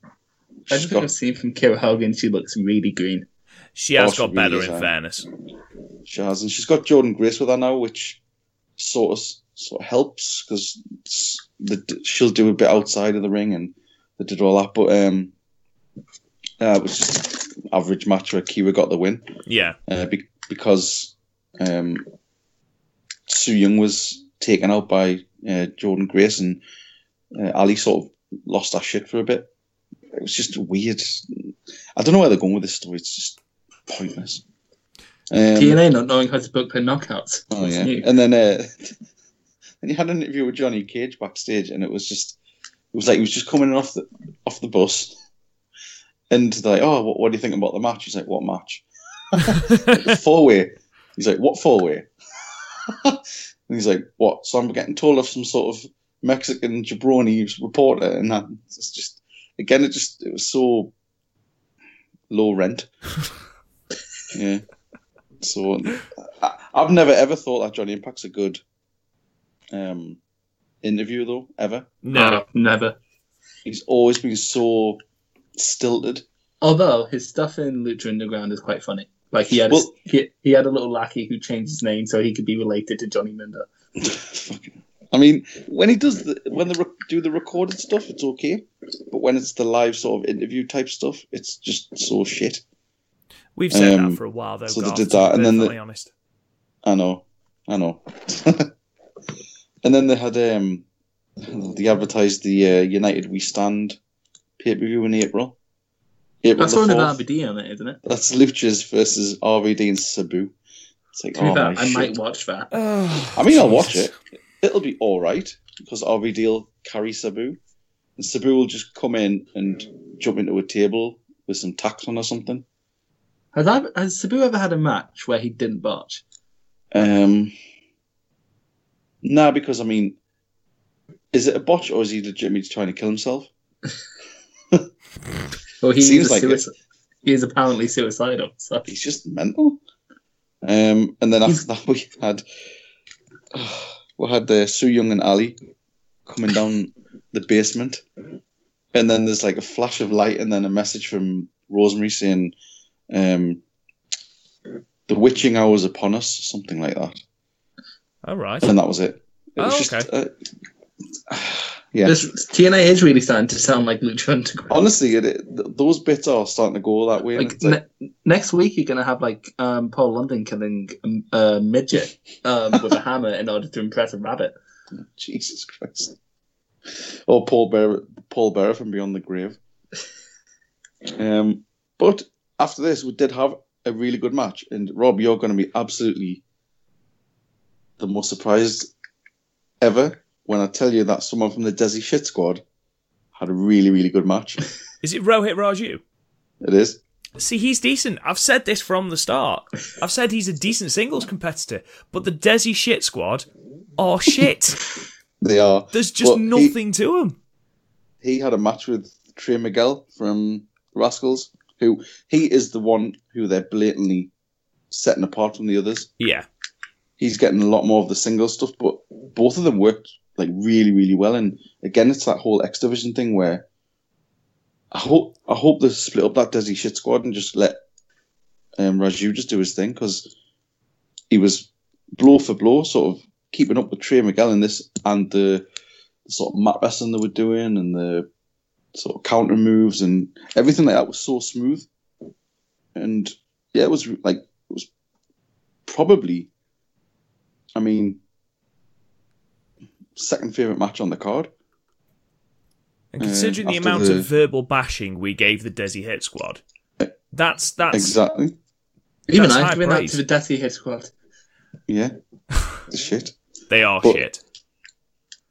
She's Everything I've seen from Kiera Hogan, she looks really green. She has Oh, she got better, really in fairness. she has, and she's got Jordynne Grace with her now, which sort of sort of helps because she'll do a bit outside of the ring, and they did all that. But um, uh, it was just average match where Kiera got the win. Yeah. uh, be- because um, Su Yung was taken out by uh, Jordynne Grace and uh, Allie sort of lost that shit for a bit. It was just weird. I don't know where they're going with this story. It's just pointless. Um, TNA not knowing how to book their knockouts. oh yeah, new? and then uh, then (laughs) he had an interview with Johnny Cage backstage, and it was just it was like he was just coming off the off the bus, and they're like, oh, what, what do you think about the match? He's like, what match? (laughs) four way. He's like, what four way? (laughs) and he's like, what? So I'm getting told off some sort of Mexican jabroni reporter, and that it's just again, it just it was so low rent. yeah. So I, I've never ever thought that Johnny Impact's a good um interview though ever. No. No, never. He's always been so stilted. Although his stuff in Lucha Underground is quite funny. Like he had, Well- he, he had a little lackey who changed his name so he could be related to Johnny Mundo. (laughs) I mean, when he does the when they re- do the recorded stuff, it's okay, but when it's the live sort of interview type stuff, it's just so shit. We've said Um, that for a while, though. so they Garth, did to that, and then the- perfectly honest. I know, I know. (laughs) and then they had um, they advertised the uh, United We Stand pay per view in April. April That's the one with RVD on it, isn't it? That's Luchas versus RVD and Sabu. It's like, To oh fair, my I shit. might watch that. (sighs) I mean, I'll watch it. It'll be all right because RVD will carry Sabu, and Sabu will just come in and jump into a table with some tacks on or something. Has, I, has Sabu ever had a match where he didn't botch? Um, nah, because I mean, is it a botch or is he legitimately trying to kill himself? (laughs) Well, he Seems like it. suici- he is apparently suicidal. So He's just mental. Um, and then after He's- that, (laughs) we had (sighs) we had uh, Su Yung and Allie coming down the basement, and then there's like a flash of light, and then a message from Rosemary saying, um, "The witching hour is upon us," something like that, All right. and that was it. It was Oh, just, okay. uh, (sighs) yeah. this TNA is really starting to sound like Lucha Underground. Honestly, it, it, those bits are starting to go that way. Like ne- next week, you're gonna have like um, Paul London killing um, a midget um, with a hammer in order to impress a rabbit. (laughs) Jesus Christ. Or Paul Bearer, Paul Bearer from Beyond the Grave. Um, but after this, we did have a really good match, and Rob, you're going to be absolutely the most surprised ever when I tell you that someone from the Desi Shit Squad had a really, really good match. (laughs) Is it Rohit Raju? It is. See, he's decent. I've said this from the start. I've said he's a decent singles competitor, but the Desi shit squad are shit. (laughs) They are. There's just he- nothing to them. he had a match with Trey Miguel from Rascalz, who he is the one who they're blatantly setting apart from the others. Yeah. He's getting a lot more of the single stuff, but both of them worked like really, really well. And again, it's that whole X Division thing where I hope I hope they split up that Desi shit squad and just let um, Raju just do his thing because he was blow for blow, sort of keeping up with Trey Miguel in this and the, the sort of mat wrestling they were doing and the sort of counter moves and everything like that was so smooth. And yeah, it was like it was probably, I mean, second favorite match on the card. And considering Uh, the amount the- of verbal bashing we gave the Desi hit squad, that's that's Exactly. Even That's high I've given that to the Desi Hit Squad. Yeah. (laughs) the shit. they are But- shit.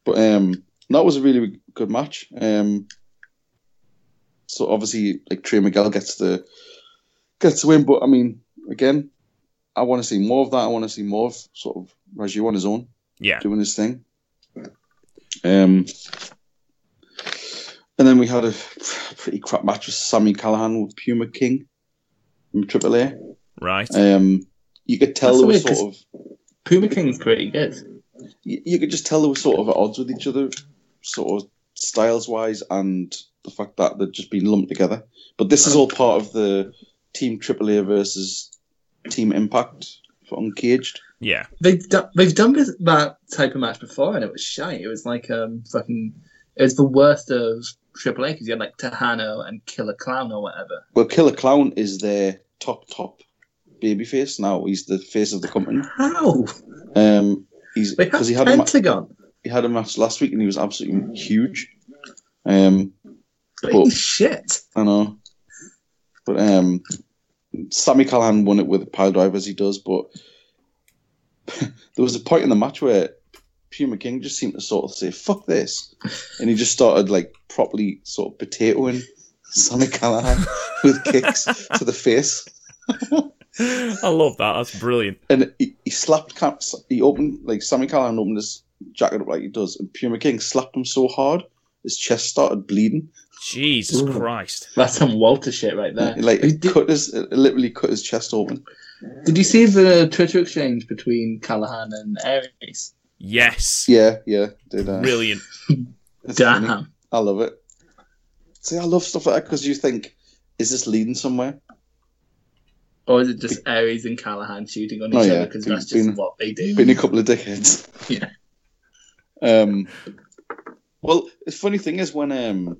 But um, that was a really good match. Um, so obviously, like Trey Miguel gets the gets the win. But I mean, again, I want to see more of that. I want to see more of sort of Raju on his own Yeah. doing his thing. Um, and then we had a pretty crap match with Sami Callihan with Puma King from Triple A. Right. Um, you could tell That's there was weird, sort of Puma King's pretty good. you, you could just tell they were sort of at odds with each other, sort of styles wise and the the fact that they've just been lumped together. But this is all part of the Team AAA versus Team Impact for Uncaged. Yeah. They've done they've done this, that type of match before, and it was shite. It was like um fucking. It was the worst of AAA because you had like Texano and Killer Clown or whatever. Well, Killer Clown is their top top babyface now. He's the face of the company. How? Um, he's because he had a ma- he had a match last week and he was absolutely huge. Um, but But- shit. I know, but um, Sami Callihan won it with a pile driver as he does. But (laughs) there was a point in the match where Puma King just seemed to sort of say "fuck this," and he just started like properly sort of potatoing Sami Callihan (laughs) with kicks to the face. (laughs) I love that. That's brilliant. and he, he slapped Cam- he opened like Sami Callihan opened his jacket up like he does, and Puma King slapped him so hard his chest started bleeding. Jesus Christ. That's some Walter shit right there. Like it did, cut his literally cut his chest open. Did you see the Twitter exchange between Callihan and Aries? Yes. Yeah, yeah, did uh, Brilliant. (laughs) it's funny. Damn. I love it. See, I love stuff like that because you think, is this leading somewhere? Or is it just Aries and Callihan shooting on each Oh, other because Been- that's just been- what they do? Been a couple of decades. (laughs) Yeah. Um. Well, the funny thing is when um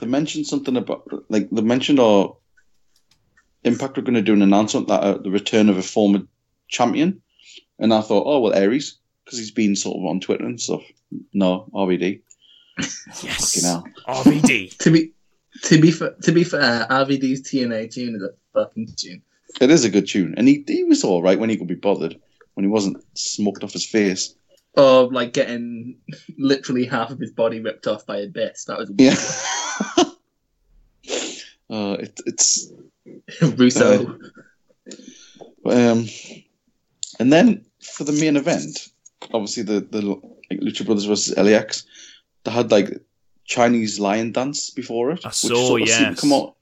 they mentioned something about like they mentioned our Impact were going to do an announcement that uh, the return of a former champion, and I thought, oh well, Aries because he's been sort of on Twitter and stuff. No, RVD. (laughs) Yes. Fucking hell. RVD. (laughs) To be to be fa- to be fair, RVD's TNA tune is a fucking tune. It is a good tune, and he he was all right when he could be bothered when he wasn't smoked off his face. Or like getting (laughs) literally half of his body ripped off by Abyss. That was Yeah. Uh, it, it's (laughs) Russo. um, and then for the main event, obviously the the like Lucha Brothers versus LAX, they had like Chinese lion dance before it, I which saw, sort of seemed to come out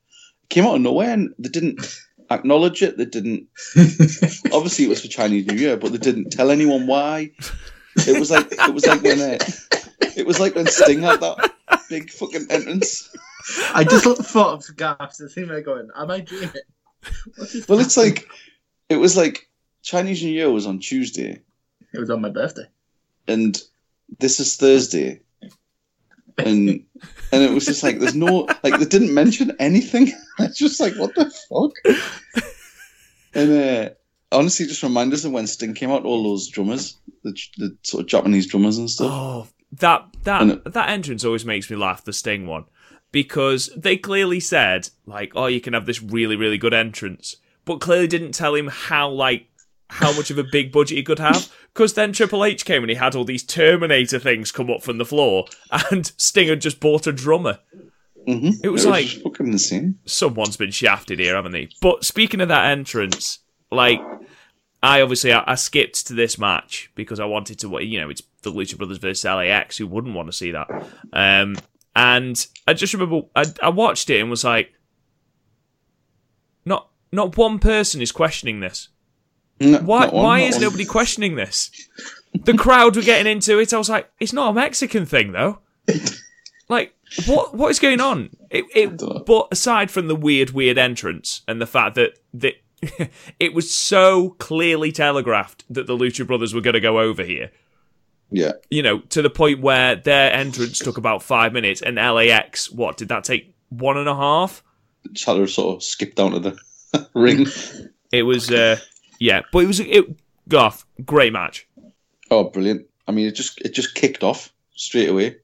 came out of nowhere, and they didn't (laughs) acknowledge it. They didn't. (laughs) Obviously, it was for Chinese New Year, but they didn't tell anyone why. It was like it was like when uh, it was like when Sting had that big fucking entrance. I just thought of gaps and sitting there going, "Am I dreaming?" What is Well, it's like it was like Chinese New Year was on Tuesday, it was on my birthday. and this is Thursday, and and it was just like there's no like they didn't mention anything. (laughs) It's just like what the fuck. And uh, honestly, just remind us of when Sting came out. All those drummers, the, the sort of Japanese drummers and stuff. Oh, that And that that entrance always makes me laugh. The Sting one, because they clearly said like, "Oh, you can have this really really good entrance," but clearly didn't tell him how like how much of a big budget he could have. Because then Triple H came and he had all these Terminator things come up from the floor, and (laughs) Sting had just bought a drummer. hmm It was like- just fucking insane. someone's been shafted here, haven't they? But speaking of that entrance, like I obviously I, I skipped to this match because I wanted to. You know, it's the Lucha Brothers versus LAX. Who wouldn't want to see that? Um, and I just remember I, I watched it and was like, not not one person is questioning this. No, Why one, why is one. nobody questioning this? The crowd were getting into it. I was like, it's not a Mexican thing though. Like what what is going on? It, it but aside from the weird weird entrance and the fact that that (laughs) it was so clearly telegraphed that the Lucha Brothers were going to go over here. Yeah, You know, to the point where their entrance took about five minutes, and LAX, what did that take? One and a half. Chatter sort of skipped down to the (laughs) ring. It was, uh, yeah, but it was it. Garth, great match. Oh, brilliant! I mean, it just it just kicked off straight away,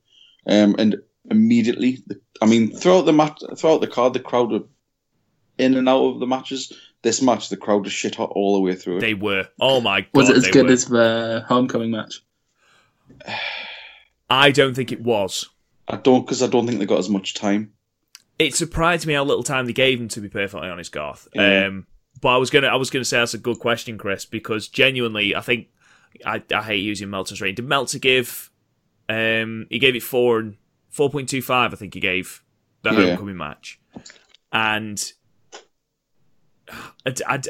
um, and immediately. I mean, throughout the match, throughout the card, the crowd were in and out of the matches. This match, the crowd was shit hot all the way through. it. They were. Oh my god, Was it as good were. as the homecoming match? I don't think it was. I don't because I don't think they got as much time. It surprised me how little time they gave him. To be perfectly honest, Garth. Yeah. Um, but I was gonna, I was gonna say that's a good question, Chris, because genuinely, I think I, I hate using Meltzer's rating. Did Meltzer give? Um, he gave it four and four point two five. I think he gave the Yeah. homecoming match, and I, I,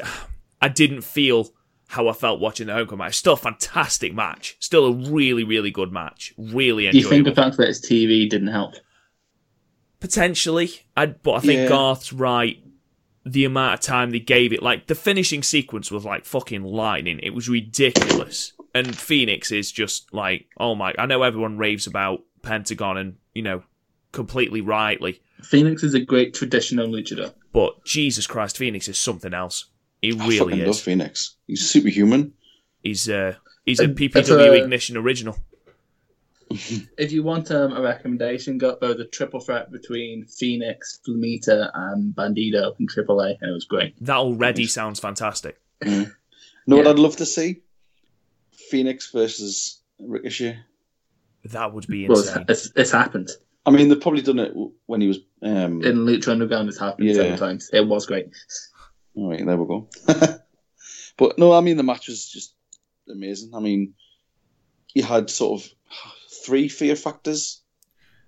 I didn't feel how I felt watching the homecoming match. Still a fantastic match. Still a really, really good match. Really enjoyable. Do you think the fact that it's TV didn't help? Potentially, I, but I think Yeah. Garth's right. The amount of time they gave it, like the finishing sequence was like fucking lightning. It was ridiculous. And Fenix is just like, oh my! I know everyone raves about Pentagon, and you know, completely rightly. Fenix is a great traditional luchador. But Jesus Christ, Fenix is something else. He I really fucking love is. Fenix. He's superhuman. He's uh, he's a And PPW a- Ignition original. (laughs) If you want um, a recommendation, go go the triple threat between Fenix, Flamita, and Bandido in AAA, and it was great. That already sounds fantastic. You know what I'd love to see? Fenix versus Ricochet. That would be Well, it's, insane. it's, it's happened I mean, they've probably done it when he was. Um, in Lucha Underground. It's happened Yeah. several times. It was great. All right, there we go. (laughs) but no, I mean the match was just amazing. I mean, you had sort of three fear factors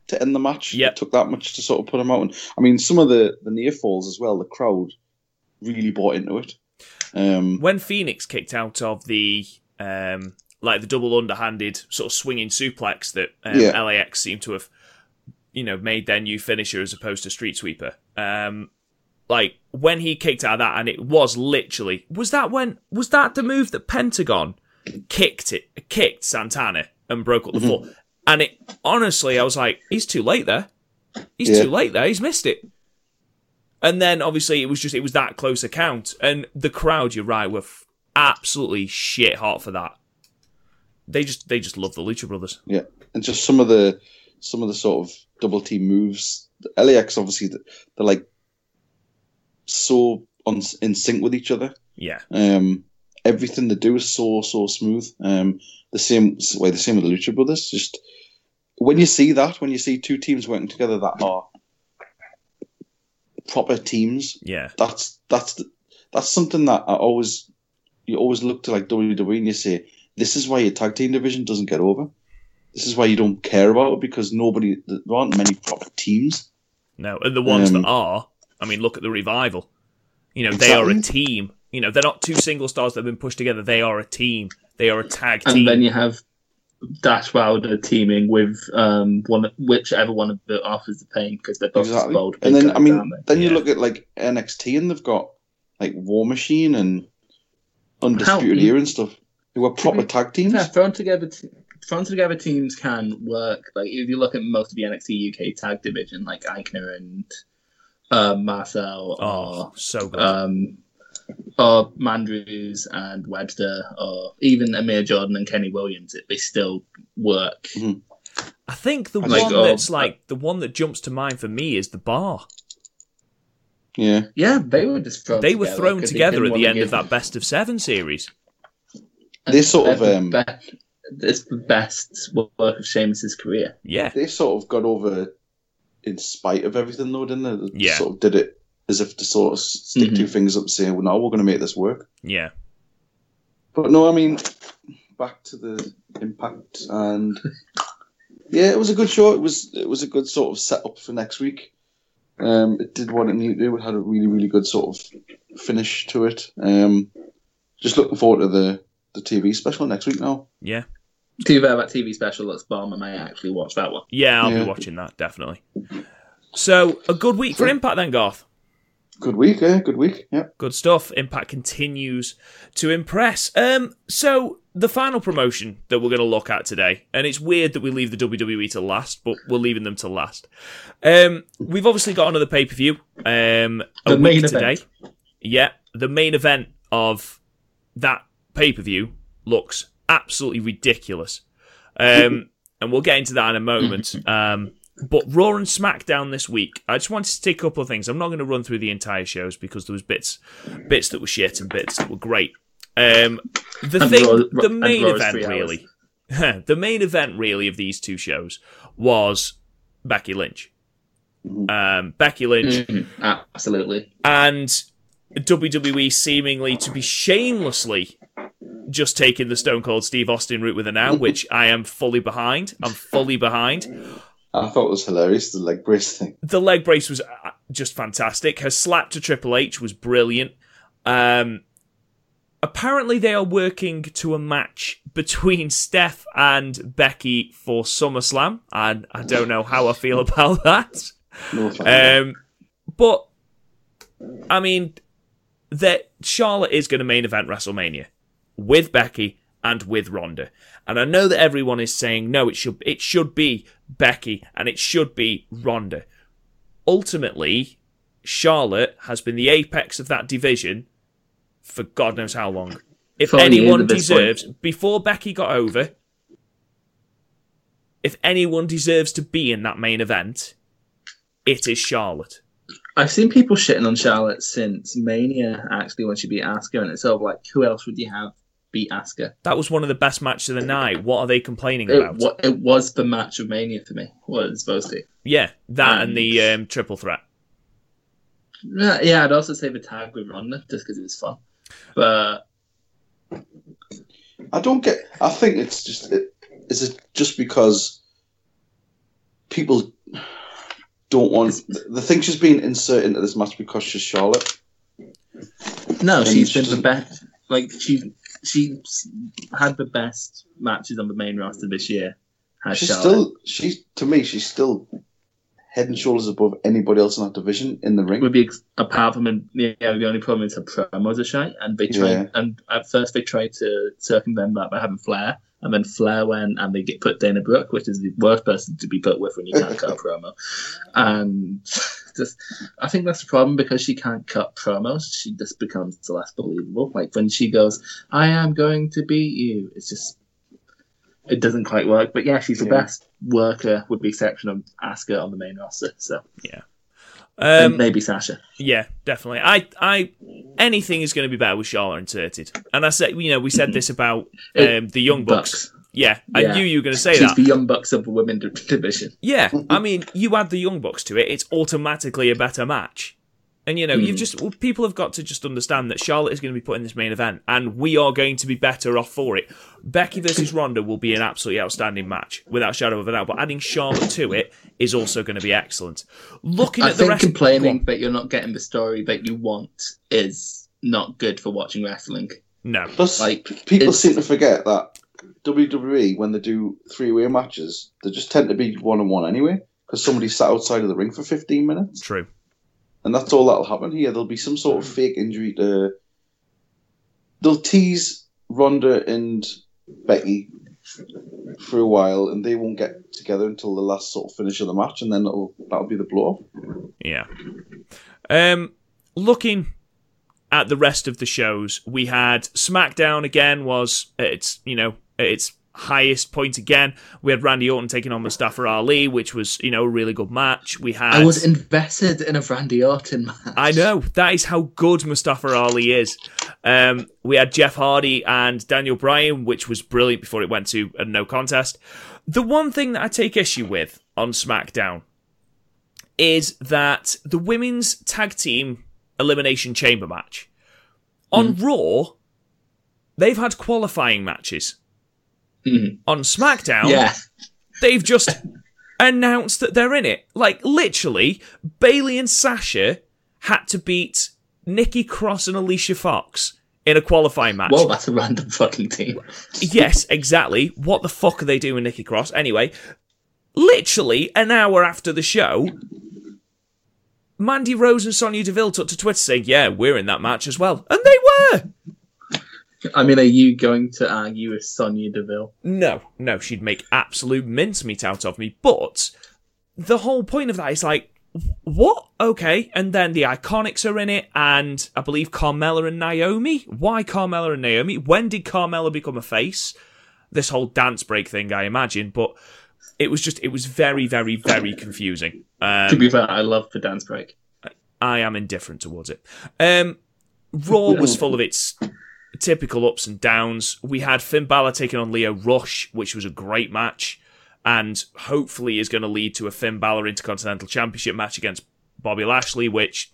to end the match. It took that much to sort of put them out. And I mean, some of the the near falls as well. The crowd really bought into it. Um, when Fenix kicked out of the um, like the double underhanded sort of swinging suplex that um, Yeah. LAX seemed to have, you know, made their new finisher as opposed to Street Sweeper. Um, like when he kicked out of that, and it was literally was that when was that the move that Pentagon kicked it kicked Santana and broke up the mm-hmm. floor, and it honestly I was like he's too late there, he's Yeah. too late there, he's missed it. And then obviously it was just it was that close account, and the crowd, you're right, were f- absolutely shit hot for that. They just they just love the Lucha Brothers. Yeah, and just some of the some of the sort of double team moves. The LAX obviously th- they're like so on in sync with each other. Yeah, Um, everything they do is so so smooth. Um, the same way the same with the Lucha Brothers. Just when you see that, when you see two teams working together that are proper teams, yeah, that's that's that's something that I always you always look to like WWE and you say this is why your tag team division doesn't get over. This is why you don't care about it because nobody there aren't many proper teams. no, and the ones Um, that are, I mean, look at the revival. You know, they are a team. You know, they're not two single stars that have been pushed together. They are a team. They are a tag And team. And then you have Dash Wilder teaming with um, one, whichever one of the Authors of Pain because they're both Exactly. bold. And then I mean, aren't then you Yeah. look at like NXT and they've got like War Machine and Undisputed How- Era and stuff They were proper be- tag teams. Yeah, thrown together, t- thrown together teams can work. Like if you look at most of the NXT UK tag division, like Aichner and uh, Marcel, oh, so good. or um, or Mandrews and Webster, or even Amir Jordan and Kenny Williams, it, they still work. I think the like, one oh, that's like the one that jumps to mind for me is the bar. Yeah, Yeah, they were just thrown. They were together thrown 'cause they together at the end of that best of seven series. This sort of, They're um, be- it's the best work of Sheamus's career. Yeah, they sort of got over in spite of everything though, didn't they? They Yeah. Sort of did it as if to sort of stick Mhm. two fingers up, saying, "Well, now we're going to make this work." yeah. But no, I mean, back to the impact, and (laughs) yeah, it was a good show. It was it was a good sort of setup for next week. Um, it did what it needed to do. It had a really really good sort of finish to it. Um, just looking forward to the the TV special next week now. Yeah. To be fair, that TV special looks bomb. I may actually watch that one. Yeah, I'll Yeah. be watching that, definitely. So, a good week for Impact then, Garth. Good week, eh? Good week. Yeah. Good stuff. Impact continues to impress. Um, so the final promotion that we're going to look at today, and it's weird that we leave the WWE to last, but we're leaving them to last. Um, we've obviously got another pay per view. Um, a The week main today. event. Yeah, the main event of that pay per view looks absolutely ridiculous. Um, (laughs) and we'll get into that in a moment. (laughs) Um, but Raw and SmackDown this week, I just wanted to take a couple of things. I'm not going to run through the entire shows because there was bits, bits that were shit and bits that were great. Um, the And thing, Raw- the main event really, (laughs) the main event really of these two shows was Becky Lynch. Um, Becky Lynch Mhm, Absolutely. and WWE seemingly to be shamelessly just taking the Stone Cold Steve Austin route with her now, which (laughs) I am fully behind. I'm fully behind. I thought it was hilarious the leg brace thing. The leg brace was uh, just fantastic. Her slap to Triple H was brilliant. Um, apparently, they are working to a match between (laughs) Steph and Becky for SummerSlam, and I don't know how I feel (laughs) about that. No. Um, but I mean, that Charlotte is going to main event WrestleMania with Becky and with Ronda, and I know that everyone is saying no, it should it should be Becky and it should be Ronda. Ultimately, Charlotte has been the apex of that division for God knows how long. If 40 anyone deserves, before Becky got over, if anyone deserves to be in that main event, it is Charlotte. I've seen people shitting on Charlotte since Mania, actually, when she beat Asuka, and it's sort of like, who else would you have beat Asuka? That was one of the best matches of the night. What are they complaining It, about? wa- it was the match of Mania for me, was supposed to. Yeah, that and the um, triple threat. Yeah, yeah, I'd also say the tag with Ronda, just because it was fun. But I don't get. I think it's just. It, is it just because people don't want? They think she's being inserted into this match because she's Charlotte. no, And she's she been the doesn't- best. Like, she she's had the best matches on the main roster this year. She's Charlotte. still. She's to me. She's still head and shoulders above anybody else in that division in the ring. would be apart from yeah, the only problem is her promos are shy, and they tried Yeah. and at first they tried to circumvent that by having Flair, and then Flair went and they get put Dana Brooke, which is the worst person to be put with when you can't cut a (laughs) promo, and (laughs) just I think that's the problem because she can't cut promos, she just becomes less believable. Like when she goes, "I am going to beat you," it's just. It doesn't quite work, but yeah, she's the Yeah. best worker, with the exception of Asuka on the main roster. So yeah, Um, maybe Sasha. yeah, definitely. I, I, anything is going to be better with Charlotte inserted. And I said, you know, we said this about um, the Young Bucks. Yeah, I Yeah. knew you were going to say She's that. the young bucks of the women division. Yeah, I (laughs) mean, you add the Young Bucks to it, it's automatically a better match. And you know, you've hmm. just well, people have got to just understand that Charlotte is going to be put in this main event, and we are going to be better off for it. Becky versus Ronda will be an absolutely outstanding match, without a shadow of a doubt. But adding Charlotte to it is also going to be excellent. Looking I at the think rest, Go complaining that you're not getting the story that you want is not good for watching wrestling. no, Plus, Like, people seem to forget that WWE, when they do three-way matches, they just tend to be one-on-one anyway, because somebody sat outside of the ring for 15 minutes. true. And that's all that'll happen here. There'll be some sort of fake injury to. They'll tease Ronda and Becky for a while, and they won't get together until the last sort of finish of the match, and then it'll, that'll be the blow. Yeah. Um, looking at the rest of the shows, we had SmackDown again was its you know its highest point again. We had Randy Orton taking on Mustafa Ali, which was you know a really good match. We had I was invested in a Randy Orton match. I know that is how good Mustafa Ali is. Um, we had Jeff Hardy and Daniel Bryan, which was brilliant before it went to a no contest. The one thing that I take issue with on SmackDown is that the women's tag team elimination chamber match on Raw, they've had qualifying matches. Mhm. On SmackDown, Yeah. they've just (laughs) announced that they're in it. Like literally, Bayley and Sasha had to beat Nikki Cross and Alicia Fox in a qualifying match. Well, that's a random fucking team. (laughs) yes, exactly. What the fuck are they doing, with Nikki Cross? Anyway, literally an hour after the show, Mandy Rose and Sonya Deville took to Twitter saying, "Yeah, we're in that match as well," and they were. I mean, are you going to argue with Sonya Deville? No, no, she'd make absolute mincemeat out of me. But the whole point of that is like, what? Okay, and then the Iconics are in it, and I believe Carmella and Naomi. Why Carmella and Naomi? When did Carmella become a face? This whole dance break thing, I imagine, but it was just, it was very, very, very (coughs) confusing. Um, to be fair, I love the dance break. I am indifferent towards it. Um, Raw was full of its typical ups and downs. We had Finn Balor taking on Lio Rush, which was a great match, and hopefully is going to lead to a Finn Balor Intercontinental Championship match against Bobby Lashley, which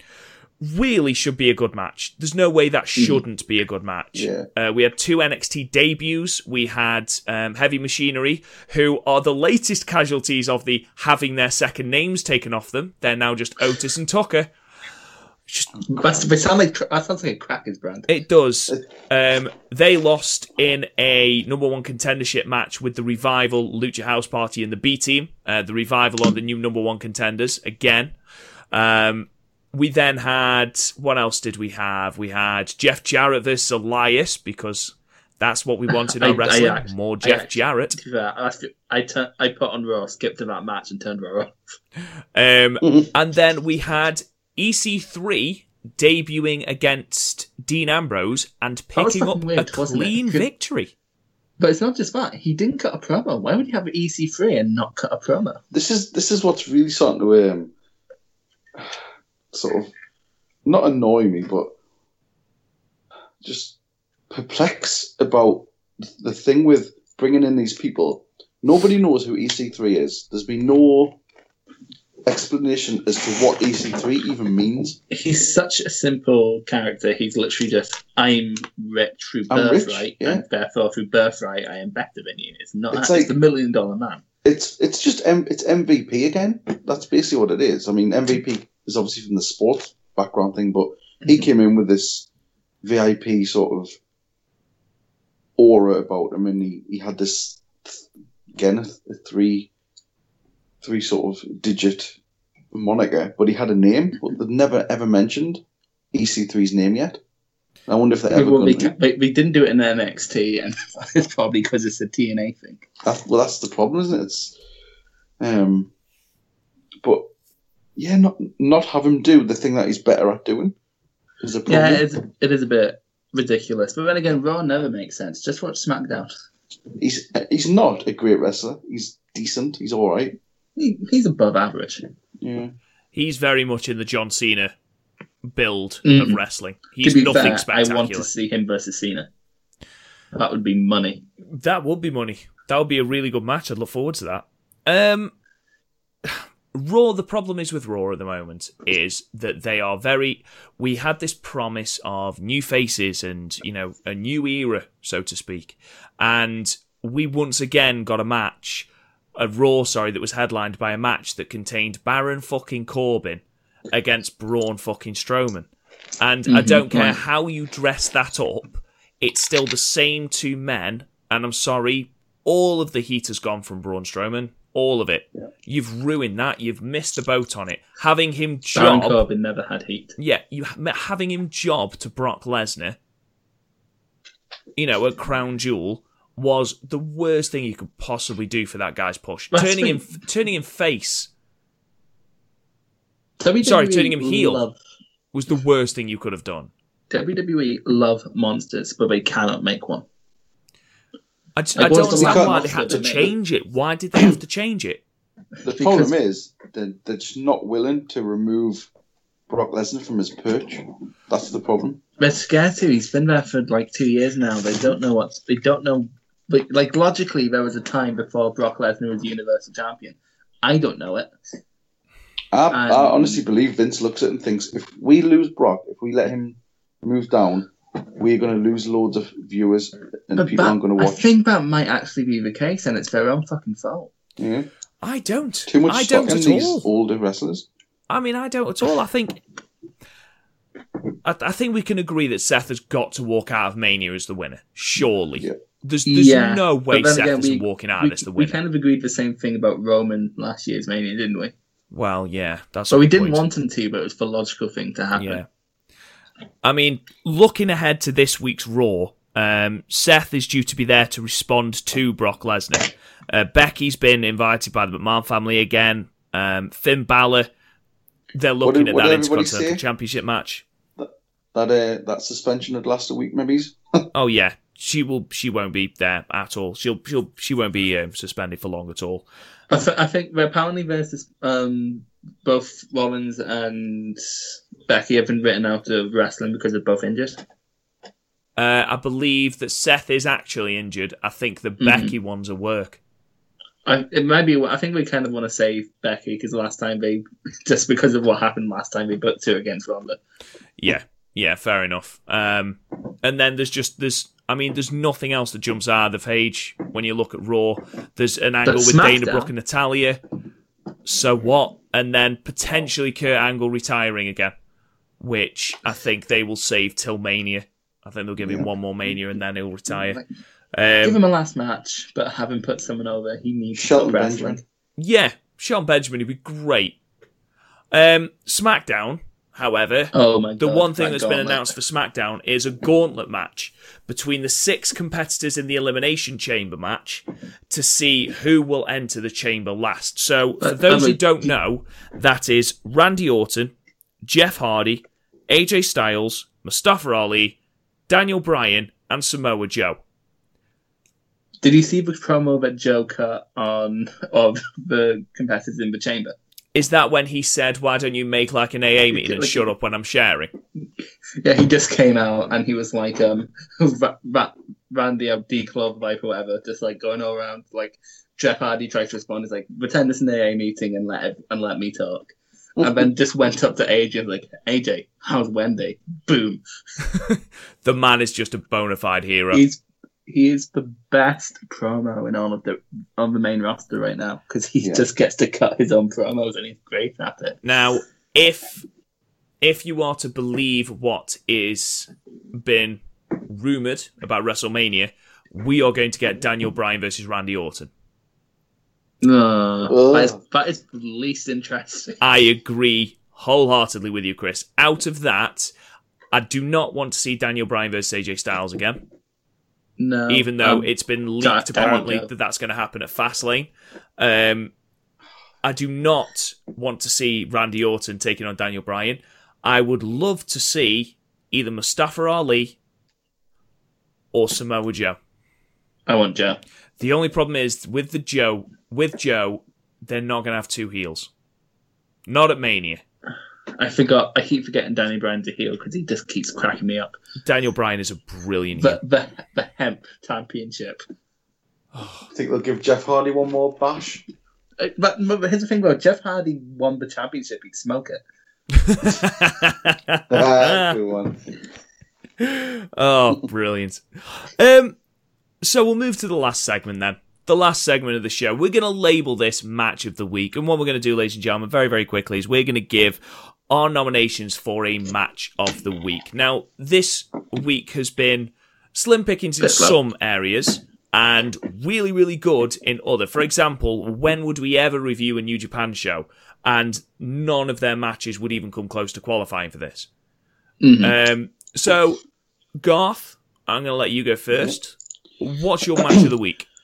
really should be a good match. There's no way that shouldn't be a good match. Yeah. Uh, we had two NXT debuts. We had um, Heavy Machinery, who are the latest casualties of the having their second names taken off them. They're now just Otis and Tucker. Just That's, they sound like that sounds like a crackers brand. It does. Um, they lost in a number one contendership match with the Revival, Lucha House Party, and the B Team. Uh, the Revival are the new number one contenders again. Um, we then had what else did we have? We had Jeff Jarrett versus Elias because that's what we (laughs) want in I- our I wrestling. act- More I Jeff act- Jarrett. To be fair, I, I, turn, I put on Raw, skipped to that match, and turned Raw off. Um, (laughs) and then we had EC3 debuting against Dean Ambrose and picking up weird, a wasn't it? clean 'Cause- victory. But it's not just that. He didn't cut a promo. Why would he have an EC3 and not cut a promo? This is this is what's really starting to um, sort of not annoy me, but just perplex about the thing with bringing in these people. Nobody knows who EC3 is. There's been no explanation as to what EC3 even means. He's such a simple character. He's literally just, I'm rich through I'm rich, birthright, yeah. and therefore through birthright I am better than you. It's not It's like- the million dollar man. It's it's just M, it's MVP again. That's basically what it is. I mean, MVP is obviously from the sports background thing, but he mm-hmm. came in with this VIP sort of aura about him, and he, he had this again a three three sort of digit moniker, but he had a name, but they've never ever mentioned EC3's name yet. I wonder if they're ever Well, going we, to. we, we didn't do it in NXT, and (laughs) it's probably because it's a TNA thing. That, well, that's the problem, isn't it? It's, um, but yeah, not not have him do the thing that he's better at doing is a problem. Yeah, it is, it is a bit ridiculous. But then again, Raw never makes sense. Just watch SmackDown. He's he's not a great wrestler. He's decent. He's all right. He, he's above average. Yeah, He's very much in the John Cena build Mm. of wrestling. To He's be nothing fair, I want to see him versus Cena. That would be money. That would be money. That would be a really good match. I'd look forward to that. Um, (sighs) Raw. The problem is with Raw at the moment is that they are very. We had this promise of new faces and you know a new era, so to speak, and we once again got a match, a Raw, sorry, that was headlined by a match that contained Baron fucking Corbin against Braun fucking Strowman, and I Mhm, don't care how you dress that up. It's still the same two men, and I'm sorry, all of the heat has gone from Braun Strowman. All of it. You've ruined that. You've missed the boat on it. Having him job. Baron Corbin never had heat. yeah, you having him job to Brock Lesnar, you know, a Crown Jewel was the worst thing you could possibly do for that guy's push. That's turning him, turning him face WWE Sorry, turning him heel. Love, was the worst thing you could have done. WWE love monsters, but they cannot make one. I, just, Like, I don't what's understand why they had to change it. Why did they have to change it? the Because- problem is they're, they're just not willing to remove Brock Lesnar from his perch. That's the problem. They're scared to. He's been there for like two years now. They don't know what. They don't know. Like, like logically, there was a time before Brock Lesnar was the Universal Champion. I don't know it. I, Um, I honestly believe Vince looks at it and thinks if we lose Brock, if we let him move down, we're going to lose loads of viewers and people that, aren't going to watch. I think that might actually be the case, and it's their own fucking fault. Yeah. I don't. Too much I stock don't in at these all. older wrestlers. I mean, I don't at all. I think. I, I think we can agree that Seth has got to walk out of Mania as the winner. Surely. Yeah. There's there's yeah, no way Seth again, isn't we- walking out we, of this the we kind of agreed the same thing about Roman last year's Mania, didn't we? Well, yeah, that's. But we didn't point. want him to, but it was the logical thing to happen. Yeah. I mean, looking ahead to this week's Raw, um, Seth is due to be there to respond to Brock Lesnar. Uh, Becky's been invited by the McMahon family again. Um, Finn Balor, they're What looking did- at what that did everybody Intercontinental? Championship match. That uh, that suspension had lasted a week, maybe. (laughs) Oh yeah, she will. She won't be there at all. She'll. She'll. She won't be um, suspended for long at all. I, th- I think apparently versus um, both Rollins and Becky have been written out of wrestling because they're both injured. Uh, I believe that Seth is actually injured. I think the Mhm. Becky one's are work. I, it might be. I think we kind of want to save Becky because last time they, (laughs) just because of what happened last time, they booked her against Ronda. Yeah, yeah, fair enough. Um, and then there's just there's I mean there's nothing else that jumps out of the page when you look at Raw. There's an angle with Dana SmackDown- Brooke and Natalya. So what? And then potentially Kurt Angle retiring again. which I think they will save till Mania. I think they'll give him one more Mania and then he'll retire. Give Um, him a last match, but have him put someone over. He needs Shelton to stop wrestling. Benjamin. yeah, Sean Benjamin would be great. Um, SmackDown, however, Oh the god! one thing that that's been announced for SmackDown is a gauntlet match between the six competitors in the Elimination Chamber match to see who will enter the chamber last. So, for those who don't know, that is Randy Orton, Jeff Hardy, AJ Styles, Mustafa Ali, Daniel Bryan, and Samoa Joe. Did you see the promo that Joe cut on (laughs) of the competitors in the chamber? Is that when he said, "Why don't you make like an AA (laughs) meeting and Like- shut up when I'm sharing"? Yeah, he just came out and he was like, um, (laughs) Ra- Ra- Randy of D Club Life or whatever, just like going all around. Like Jeff Hardy tries to respond, he's like, pretend it's an AA meeting and let it, and let me talk. And then just went up to AJ and like, AJ, how's Wendy? Boom. (laughs) The man is just a bona fide hero. He's he is the best promo in all of the on the main roster right now because he Yeah. just gets to cut his own promos and he's great at it. Now, if if you are to believe what is been rumored about WrestleMania, we are going to get Daniel Bryan versus Randy Orton. No, that, is, oh. that is the least interesting. (laughs) I agree wholeheartedly with you, Chris. Out of that, I do not want to see Daniel Bryan versus AJ Styles again. No, even though um, it's been leaked apparently that that's going to happen at Fastlane. Um, I do not want to see Randy Orton taking on Daniel Bryan. I would love to see either Mustafa Ali or Samoa Joe. I want Joe. The only problem is with the Joe, with Joe, they're not going to have two heels. Not at Mania. I forgot. I keep forgetting Danny Bryan's a heel because he just keeps cracking me up. Daniel Bryan is a brilliant heel. The the the hemp championship. I think they'll give Jeff Hardy one more bash. Uh, But, but here's the thing though: Jeff Hardy won the championship. He'd smoke it. (laughs) Ah, good one. oh, brilliant. Um, so we'll move to the last segment then. The last segment of the show. We're going to label this match of the week. And what we're going to do, ladies and gentlemen, very, very quickly, is we're going to give our nominations for a match of the week. Now, this week has been slim pickings in some areas and really, really good in other. For example, when would we ever review a New Japan show? And none of their matches would even come close to qualifying for this. Mhm. Um, so, Garth, I'm going to let you go first. What's your match of the week? (clears throat)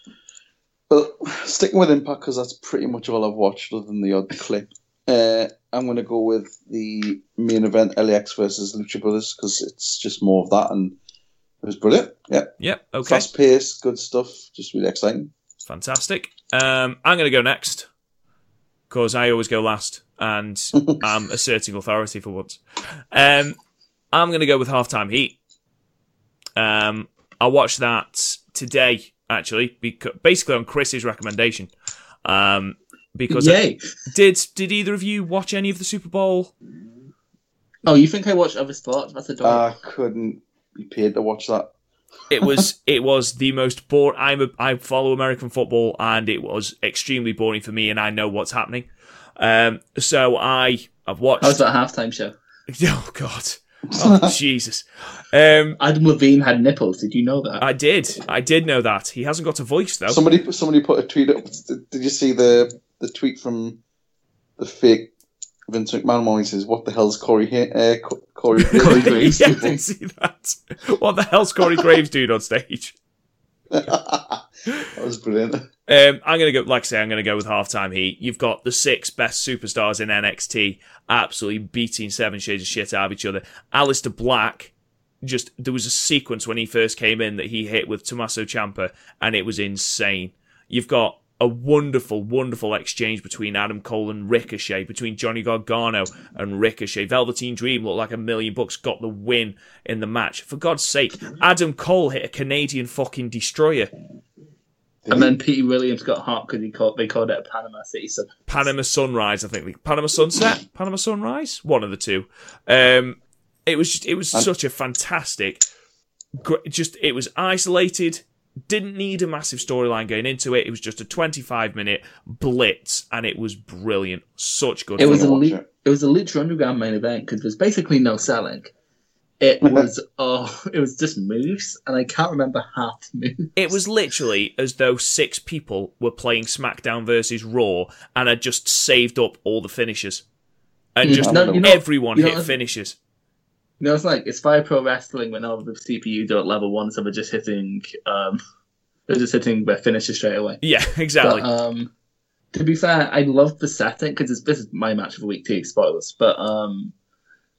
Well, sticking with Impact because that's pretty much all I've watched, other than the odd clip. Uh, I'm going to go with the main event, LAX versus Lucha Brothers, because it's just more of that, and it was brilliant. Yeah, Yep, okay, fast paced, good stuff, just really exciting. fantastic. Um, I'm going to go next because I always go last, and (laughs) I'm asserting authority for once. Um, I'm going to go with halftime heat. Um, I watched that today, actually, because basically on Chris's recommendation. Um, because Yay! did did either of you watch any of the Super Bowl? Oh, you think I watch other sports? That's a dog. I couldn't be paid to watch that. It (laughs) was it was the most boring. I'm a, I follow American football, and it was extremely boring for me, and I know what's happening. Um, so I have watched. How's that halftime show? (laughs) Oh God, oh (laughs) Jesus. Um, Adam Levine had nipples. Did you know that? I did, I did know that he hasn't got a voice though. Somebody, somebody put a tweet up. Did you see the the tweet from the fake Vince McMahon when he says, "What the hell's Corey? Ha- uh, Co- Corey?" (laughs) Corey Graves. yeah, I did see that. (laughs) What the hell's Corey Graves doing on stage? (laughs) that was brilliant. Um, I'm going to go, like I say, I'm going to go with halftime heat. You've got the six best superstars in NXT absolutely beating seven shades of shit out of each other. Aleister Black, just, there was a sequence when he first came in that he hit with Tommaso Ciampa, and it was insane. You've got a wonderful, wonderful exchange between Adam Cole and Ricochet, between Johnny Gargano and Ricochet. Velveteen Dream looked like a million bucks, got the win in the match. For God's sake, Adam Cole hit a Canadian fucking destroyer. and then Pete Williams got hot because he called they called it a Panama City. Panama Sunrise, I think. Panama Sunset, Panama Sunrise, one of the two. Um, it was just, it was such a fantastic, just it was isolated. Didn't need a massive storyline going into it. It was just a 25 minute blitz, and it was brilliant. Such good. it was a le- it. it was a Lucha Underground main event because there's basically no selling. It (laughs) was oh, it was just moves, and I can't remember half the moves. It was literally as though six people were playing SmackDown versus Raw and had just saved up all the finishes. And mm. just No, you know- everyone you know- hit finishes. You know, it's like it's Fire Pro Wrestling when all the CPU don't level one, so they're just hitting um, they're just hitting their finishes straight away. Yeah, (laughs) exactly. But, um, to be fair, I love the setting because this is my match of the week too. Spoilers, but um,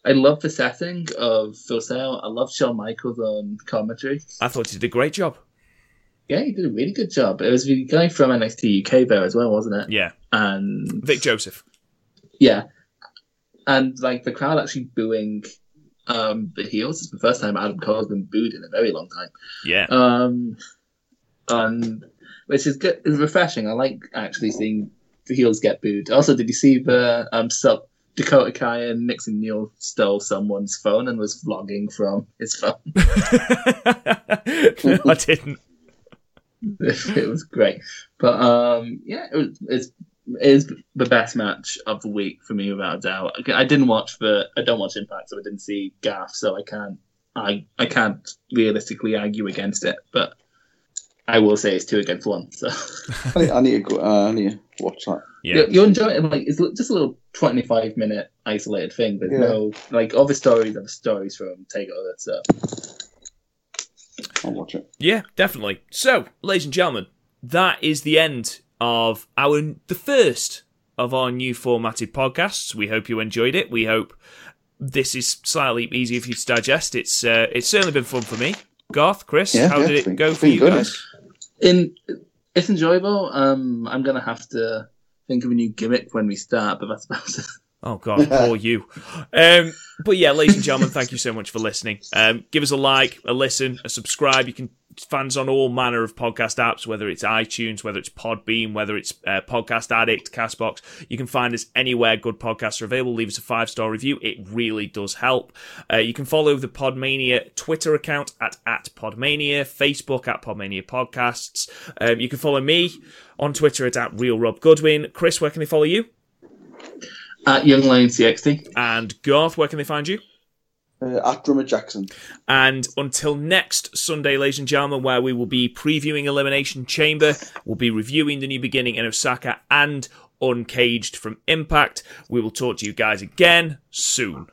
I love the setting of Full Sail. I love Shawn Michaels on commentary. I thought he did a great job. Yeah, he did a really good job. It was the guy from NXT UK there as well, wasn't it? Yeah. And Vic Joseph. yeah, and like the crowd actually booing um the heels. It's the first time Adam Cole's been booed in a very long time. Yeah. Um, and which is good. It's refreshing. I like actually seeing the heels get booed. Also, did you see the um sub Dakota Kai and Nixon Newell stole someone's phone and was vlogging from his phone? (laughs) (laughs) I didn't. (laughs) it was great. But um, yeah, it was it's, it is the best match of the week for me without a doubt. I didn't watch the I don't watch Impact, so I didn't see Gaff, so I can't I I can't realistically argue against it. But I will say it's two against one. So (laughs) I need, I need to go. Uh, I need to watch that. Yeah. you, you enjoy it. Like it's just a little twenty-five minute isolated thing. There's Yeah. no like all the stories are the stories from Takeover. So I'll watch it. Yeah, definitely. So, ladies and gentlemen, that is the end of our the first of our new formatted podcasts. We hope you enjoyed it. We hope this is slightly easier for you to digest. It's uh, it's certainly been fun for me. Garth, Chris, Yeah, how yeah, did it been- go for you good. guys? in it's enjoyable. Um, I'm gonna have to think of a new gimmick when we start, but that's about it. Oh God, poor (laughs) you. Um, but yeah, ladies and gentlemen, thank you so much for listening. Um, give us a like, a listen, a subscribe. You can fans on all manner of podcast apps, whether it's iTunes, whether it's Podbean, whether it's uh, Podcast Addict, Castbox. You can find us anywhere good podcasts are available. Leave us a five star review; it really does help. Uh, you can follow the Podmania Twitter account at at Podmania, Facebook at Podmania Podcasts. Um, you can follow me on Twitter at, at Real Rob Goodwin. Chris, where can they follow you? At Young Lion CXT. And Garth, where can they find you? Uh, at Drummer Jackson. And until next Sunday, ladies and gentlemen, where we will be previewing Elimination Chamber, we'll be reviewing the new beginning in Osaka and Uncaged from Impact. We will talk to you guys again soon.